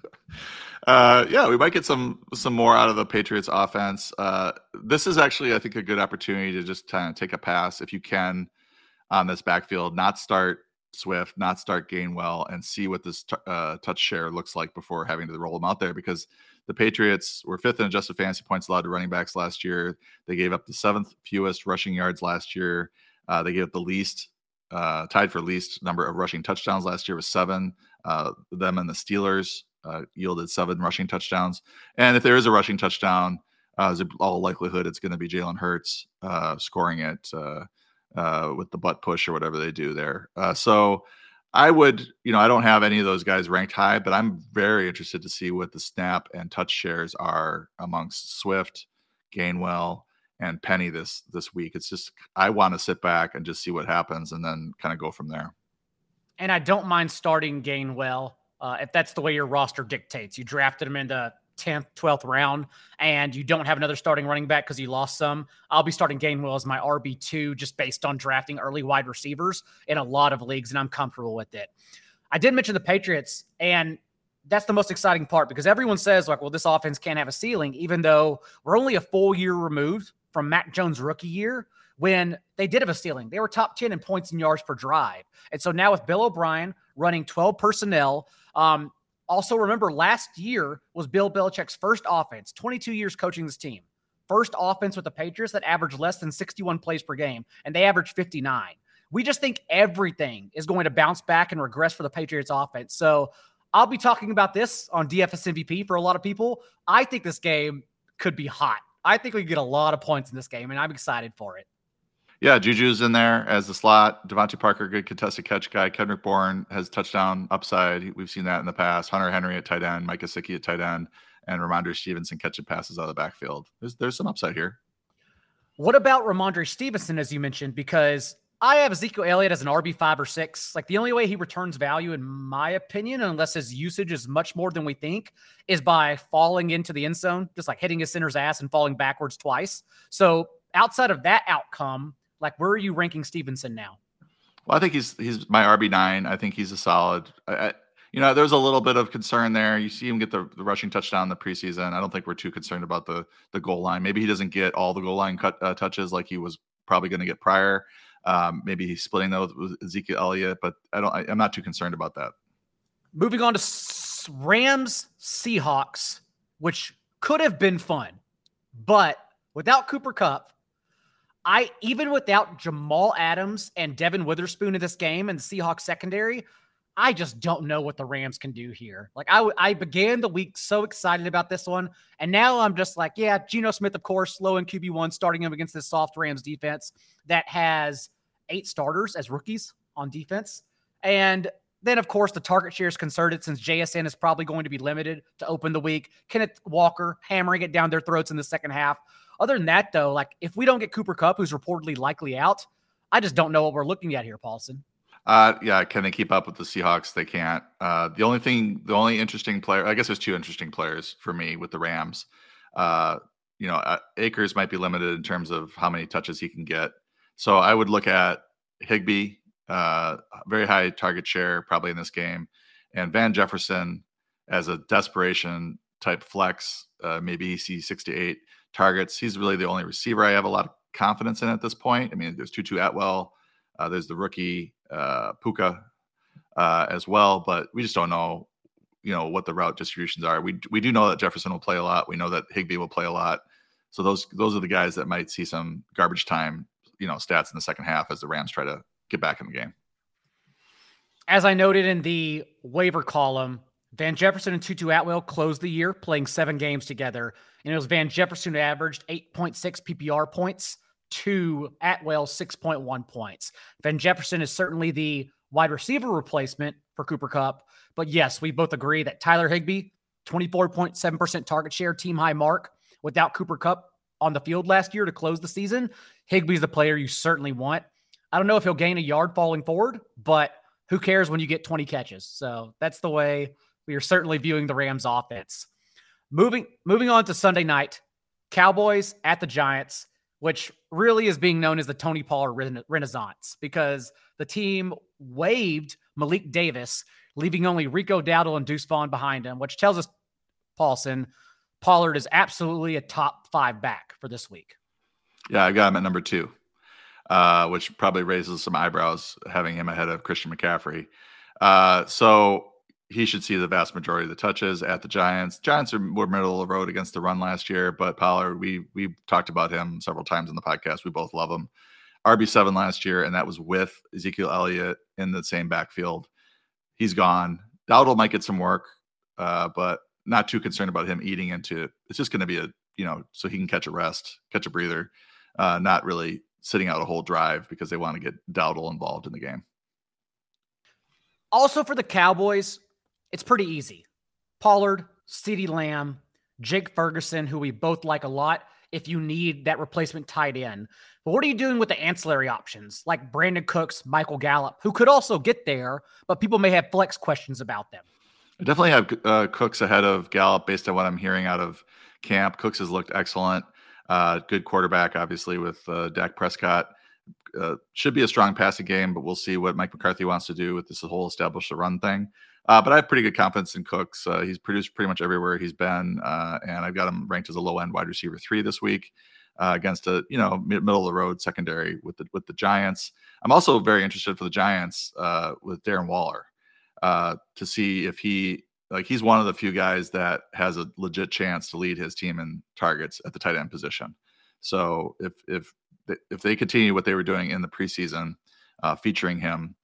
uh, yeah, we might get some some more out of the Patriots offense. Uh, this is actually, I think, a good opportunity to just kind of take a pass if you can on this backfield, not start Swift, not start Gainwell, and see what this t- uh, touch share looks like before having to roll them out there because the Patriots were fifth in adjusted fantasy points allowed to running backs last year. They gave up the seventh fewest rushing yards last year. Uh, they gave up the least uh, tied for least number of rushing touchdowns last year with seven. Uh, them and the Steelers uh, yielded seven rushing touchdowns. And if there is a rushing touchdown, uh, there's all likelihood it's going to be Jalen Hurts uh, scoring it uh, uh, with the butt push or whatever they do there. Uh, so I would, you know, I don't have any of those guys ranked high, but I'm very interested to see what the snap and touch shares are amongst Swift, Gainwell, and Penny this this week. It's just I want to sit back and just see what happens and then kind of go from there. And I don't mind starting Gainwell Uh, if that's the way your roster dictates, you drafted him in the 10th, 12th round, and you don't have another starting running back because you lost some, I'll be starting Gainwell as my RB2 just based on drafting early wide receivers in a lot of leagues, and I'm comfortable with it. I did mention the Patriots, and that's the most exciting part because everyone says, like, well, this offense can't have a ceiling, even though we're only a full year removed from Mac Jones' rookie year when they did have a ceiling. They were top 10 in points and yards per drive. And so now with Bill O'Brien running 12 personnel, um, also, remember last year was Bill Belichick's first offense, 22 years coaching this team. First offense with the Patriots that averaged less than 61 plays per game, and they averaged 59. We just think everything is going to bounce back and regress for the Patriots offense. So I'll be talking about this on DFS MVP for a lot of people. I think this game could be hot. I think we get a lot of points in this game, and I'm excited for it. Yeah, Juju's in there as the slot. DeVante Parker, good contested catch guy. Kendrick Bourne has touchdown upside. We've seen that in the past. Hunter Henry at tight end, Mike Gesicki at tight end, and Rhamondre Stevenson catching passes out of the backfield. There's there's some upside here. What about Rhamondre Stevenson, as you mentioned? Because I have Ezekiel Elliott as an RB five or six. Like the only way he returns value, in my opinion, unless his usage is much more than we think, is by falling into the end zone, just like hitting his center's ass and falling backwards twice. So outside of that outcome, like, where are you ranking Stevenson now? Well, I think he's he's my RB nine. I think he's a solid. I, I, you know, there's a little bit of concern there. You see him get the, the rushing touchdown in the preseason. I don't think we're too concerned about the the goal line. Maybe he doesn't get all the goal line cut uh, touches like he was probably going to get prior. Um, maybe he's splitting those with Ezekiel Elliott, but I don't. I, I'm not too concerned about that. Moving on to Rams Seahawks, which could have been fun, but without Cooper Kupp, I even without Jamal Adams and Devon Witherspoon in this game and the Seahawks secondary, I just don't know what the Rams can do here. Like I, I began the week so excited about this one, and now I'm just like, yeah, Geno Smith, of course, low in QB one, starting him against this soft Rams defense that has eight starters as rookies on defense, and then of course the target share is concerted since JSN is probably going to be limited to open the week. Kenneth Walker hammering it down their throats in the second half. Other than that, though, like if we don't get Cooper Kupp, who's reportedly likely out, I just don't know what we're looking at here, Paulsen. Uh, yeah, can they keep up with the Seahawks? They can't. Uh, the only thing, the only interesting player, I guess there's two interesting players for me with the Rams. Uh, you know, uh, Akers might be limited in terms of how many touches he can get. So I would look at Higbee, uh, very high target share probably in this game, and Van Jefferson as a desperation type flex. Uh, maybe he sees six to eight targets. He's really the only receiver I have a lot of confidence in at this point. I mean, there's Tutu Atwell, uh, there's the rookie uh, Puka uh, as well, but we just don't know, you know, what the route distributions are. We we do know that Jefferson will play a lot. We know that Higbee will play a lot. So those those are the guys that might see some garbage time, you know, stats in the second half as the Rams try to get back in the game. As I noted in the waiver column, Van Jefferson and Tutu Atwell closed the year playing seven games together. And it was Van Jefferson who averaged 8.6 PPR points to Atwell 6.1 points. Van Jefferson is certainly the wide receiver replacement for Cooper Kupp, But yes, we both agree that Tyler Higbee, 24.7% target share, team high mark without Cooper Kupp on the field last year to close the season. Higbee's the player you certainly want. I don't know if he'll gain a yard falling forward, but who cares when you get 20 catches? So that's the way we are certainly viewing the Rams offense. Moving moving on to Sunday night, Cowboys at the Giants, which really is being known as the Tony Pollard rena- Renaissance because the team waived Malik Davis, leaving only Rico Dowdle and Deuce Vaughn behind him, which tells us Paulsen Pollard is absolutely a top five back for this week. Yeah, I got him at number two, uh, which probably raises some eyebrows having him ahead of Christian McCaffrey. Uh, so he should see the vast majority of the touches at the Giants. Giants are, were middle of the road against the run last year, but Pollard, we we talked about him several times in the podcast. We both love him. RB seven last year, and that was with Ezekiel Elliott in the same backfield. He's gone. Dowdle might get some work, uh, but not too concerned about him eating into. It. It's just going to be a you know so he can catch a rest, catch a breather, uh, not really sitting out a whole drive because they want to get Dowdle involved in the game. Also for the Cowboys, it's pretty easy. Pollard, CeeDee Lamb, Jake Ferguson, who we both like a lot, if you need that replacement tight end. But what are you doing with the ancillary options like Brandin Cooks, Michael Gallup, who could also get there, but people may have flex questions about them? I definitely have uh, Cooks ahead of Gallup based on what I'm hearing out of camp. Cooks has looked excellent. Uh, good quarterback, obviously, with uh, Dak Prescott. Uh, should be a strong passing game, but we'll see what Mike McCarthy wants to do with this whole establish the run thing. Uh, but I have pretty good confidence in Cooks. Uh, he's produced pretty much everywhere he's been, uh, and I've got him ranked as a low end wide receiver three this week uh, against a you know middle of the road secondary with the with the Giants. I'm also very interested for the Giants uh, with Darren Waller to see if he like he's one of the few guys that has a legit chance to lead his team in targets at the tight end position. So if if if they continue what they were doing in the preseason, uh, featuring him,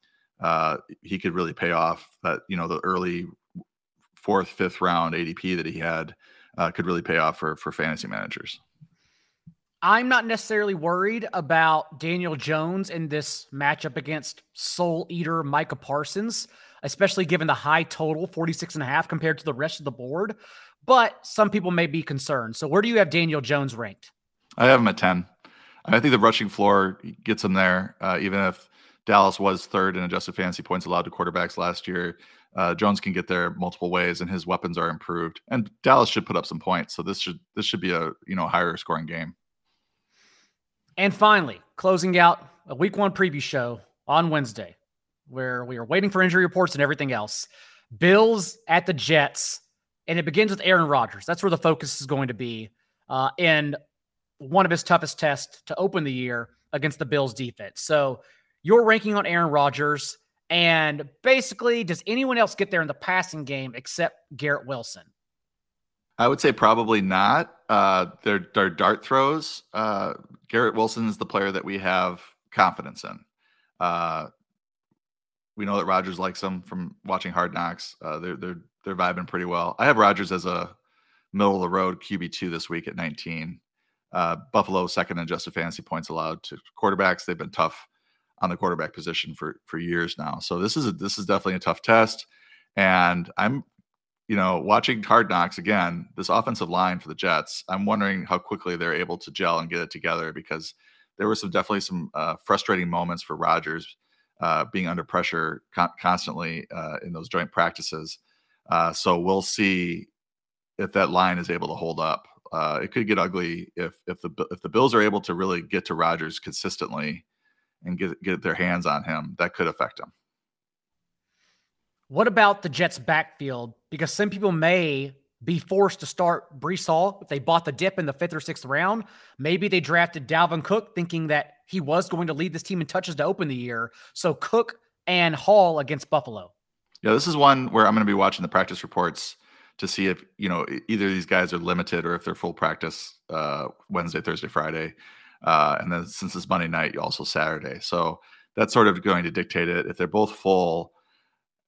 uh, he could really pay off. That you know the early fourth, fifth round ADP that he had uh, could really pay off for for fantasy managers. I'm not necessarily worried about Daniel Jones in this matchup against Soul Eater Micah Parsons especially given the high total 46 and a half compared to the rest of the board. But some people may be concerned. So where do you have Daniel Jones ranked? I have him at 10. I think the rushing floor gets him there, uh, even if Dallas was third in adjusted fantasy points allowed to quarterbacks last year. Uh, Jones can get there multiple ways, and his weapons are improved. And Dallas should put up some points, so this should this should be a you know higher scoring game. And finally, closing out a week one preview show on Wednesday where we are waiting for injury reports and everything else. Bills at the Jets, and it begins with Aaron Rodgers. That's where the focus is going to be uh, in one of his toughest tests to open the year against the Bills defense. So your ranking on Aaron Rodgers, and basically, does anyone else get there in the passing game except Garrett Wilson? I would say probably not. Uh, their, their dart throws. Uh, Garrett Wilson is the player that we have confidence in. Uh, we know that Rodgers likes them from watching Hard Knocks. Uh, they're they're they're vibing pretty well. I have Rodgers as a middle of the road QB two this week at 19. Uh, Buffalo second in adjusted fantasy points allowed to quarterbacks. They've been tough on the quarterback position for for years now. So this is a, this is definitely a tough test. And I'm, you know, watching Hard Knocks again. This offensive line for the Jets. I'm wondering how quickly they're able to gel and get it together because there were some definitely some uh, frustrating moments for Rodgers uh, being under pressure con- constantly uh, in those joint practices. Uh, so we'll see if that line is able to hold up. Uh, it could get ugly if if the if the Bills are able to really get to Rodgers consistently and get get their hands on him. That could affect him. What about the Jets' backfield? Because some people may be forced to start Breece Hall if they bought the dip in the fifth or sixth round. Maybe they drafted Dalvin Cook thinking that he was going to lead this team in touches to open the year. So Cook and Hall against Buffalo. Yeah, this is one where I'm going to be watching the practice reports to see if you know either these guys are limited or if they're full practice uh, Wednesday, Thursday, Friday, uh, and then since it's Monday night, also Saturday. So that's sort of going to dictate it. If they're both full,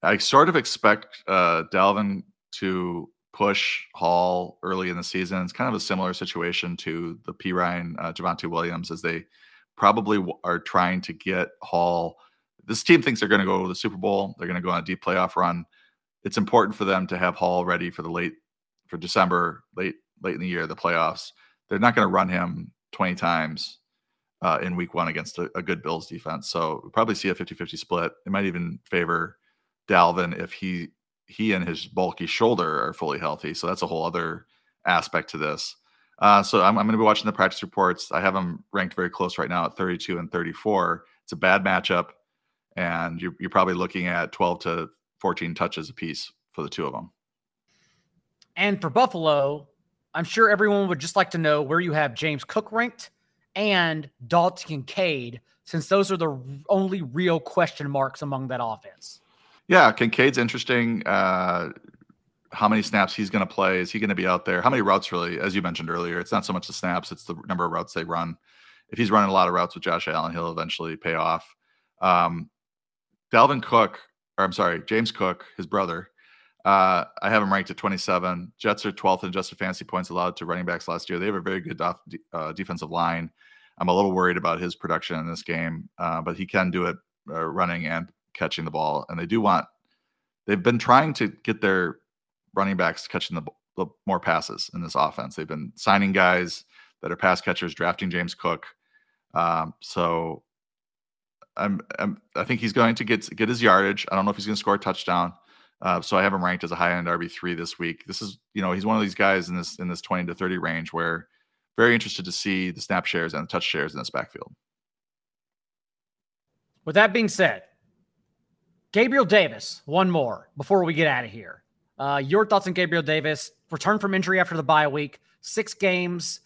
I sort of expect uh, Dalvin to push Hall early in the season. It's kind of a similar situation to the Perine uh, Javonte Williams as they probably are trying to get Hall. This team thinks they're going to go to the Super Bowl. They're going to go on a deep playoff run. It's important for them to have Hall ready for the late for December, late late in the year, the playoffs. They're not going to run him 20 times uh, in week one against a, a, good Bills defense. So we'll probably see a 50 50 split. It might even favor Dalvin if he he and his bulky shoulder are fully healthy. So that's a whole other aspect to this. Uh, so I'm, I'm going to be watching the practice reports. I have them ranked very close right now at 32 and 34. It's a bad matchup, and you're, you're probably looking at 12 to 14 touches a piece for the two of them. And for Buffalo, I'm sure everyone would just like to know where you have James Cook ranked and Dalton Kincaid, since those are the only real question marks among that offense. Yeah, Kincaid's interesting. Uh, how many snaps he's going to play? Is he going to be out there? How many routes really? As you mentioned earlier, it's not so much the snaps; it's the number of routes they run. If he's running a lot of routes with Josh Allen, he'll eventually pay off. Um, Dalvin Cook, or I'm sorry, James Cook, his brother. Uh, I have him ranked at 27. Jets are 12th in adjusted fantasy points allowed to running backs last year. They have a very good uh, defensive line. I'm a little worried about his production in this game, uh, but he can do it uh, running and catching the ball, and they do want. They've been trying to get their running backs catching the, the more passes in this offense. They've been signing guys that are pass catchers, drafting James Cook. Um, so I'm, I'm, i think he's going to get get his yardage. I don't know if he's going to score a touchdown. Uh, so I have him ranked as a high end RB three this week. This is, you know, he's one of these guys in this in this 20 to 30 range where very interested to see the snap shares and the touch shares in this backfield. With that being said, Gabriel Davis, one more before we get out of here. Uh, your thoughts on Gabriel Davis? Return from injury after the bye week, six games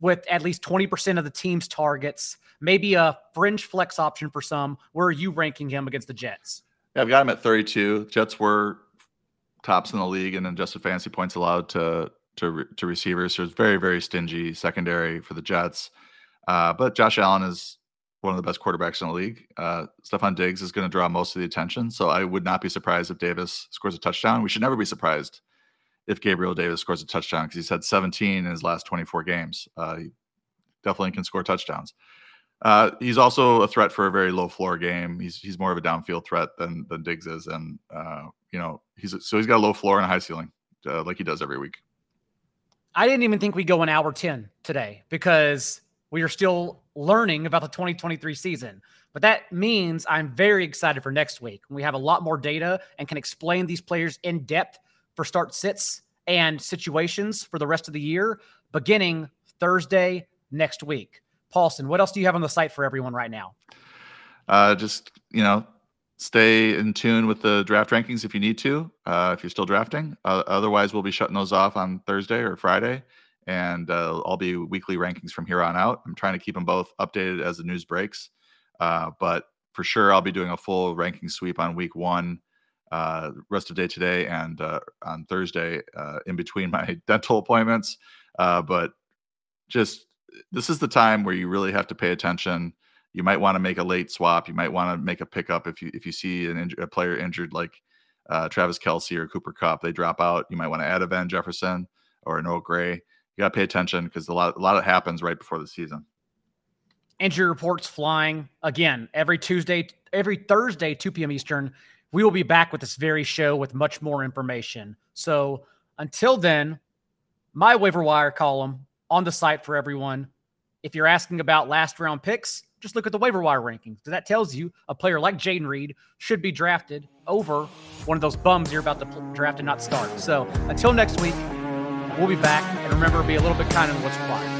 with at least 20% of the team's targets, maybe a fringe flex option for some. Where are you ranking him against the Jets? Yeah, I've got him at 32. Jets were tops in the league and adjusted fantasy points allowed to to to receivers. So it's very very stingy secondary for the Jets. Uh, but Josh Allen is one of the best quarterbacks in the league. Uh, Stefon Diggs is going to draw most of the attention. So I would not be surprised if Davis scores a touchdown. We should never be surprised if Gabriel Davis scores a touchdown because he's had 17 in his last 24 games. Uh, he definitely can score touchdowns. Uh, he's also a threat for a very low floor game. He's he's more of a downfield threat than than Diggs is, and uh, you know he's so he's got a low floor and a high ceiling, uh, like he does every week. I didn't even think we'd go an hour 10 today because we are still learning about the 2023 season. But that means I'm very excited for next week. We have a lot more data and can explain these players in depth for start sits and situations for the rest of the year, beginning Thursday next week. Paulsen, what else do you have on the site for everyone right now? Uh, just, you know, stay in tune with the draft rankings if you need to, uh, if you're still drafting. Uh, otherwise, we'll be shutting those off on Thursday or Friday, and uh, I'll be weekly rankings from here on out. I'm trying to keep them both updated as the news breaks, uh, but for sure, I'll be doing a full ranking sweep on week one. Uh, rest of day today and uh, on Thursday in between my dental appointments. but just this is the time where you really have to pay attention you might want to make a late swap. You might want to make a pickup if you if you see an inj- a player injured like uh, Travis Kelce or Cooper Kupp. They drop out. You might want to add a Van Jefferson or an Noah Gray. You got to pay attention because a lot a lot happens right before the season. Injury reports flying again every Tuesday, every Thursday, 2 p.m. Eastern. We will be back with this very show with much more information. So until then, my waiver wire column on the site for everyone. If you're asking about last round picks, just look at the waiver wire rankings. That tells you a player like Jayden Reed should be drafted over one of those bums you're about to draft and not start. So until next week, we'll be back. And remember, be a little bit kind of what's required.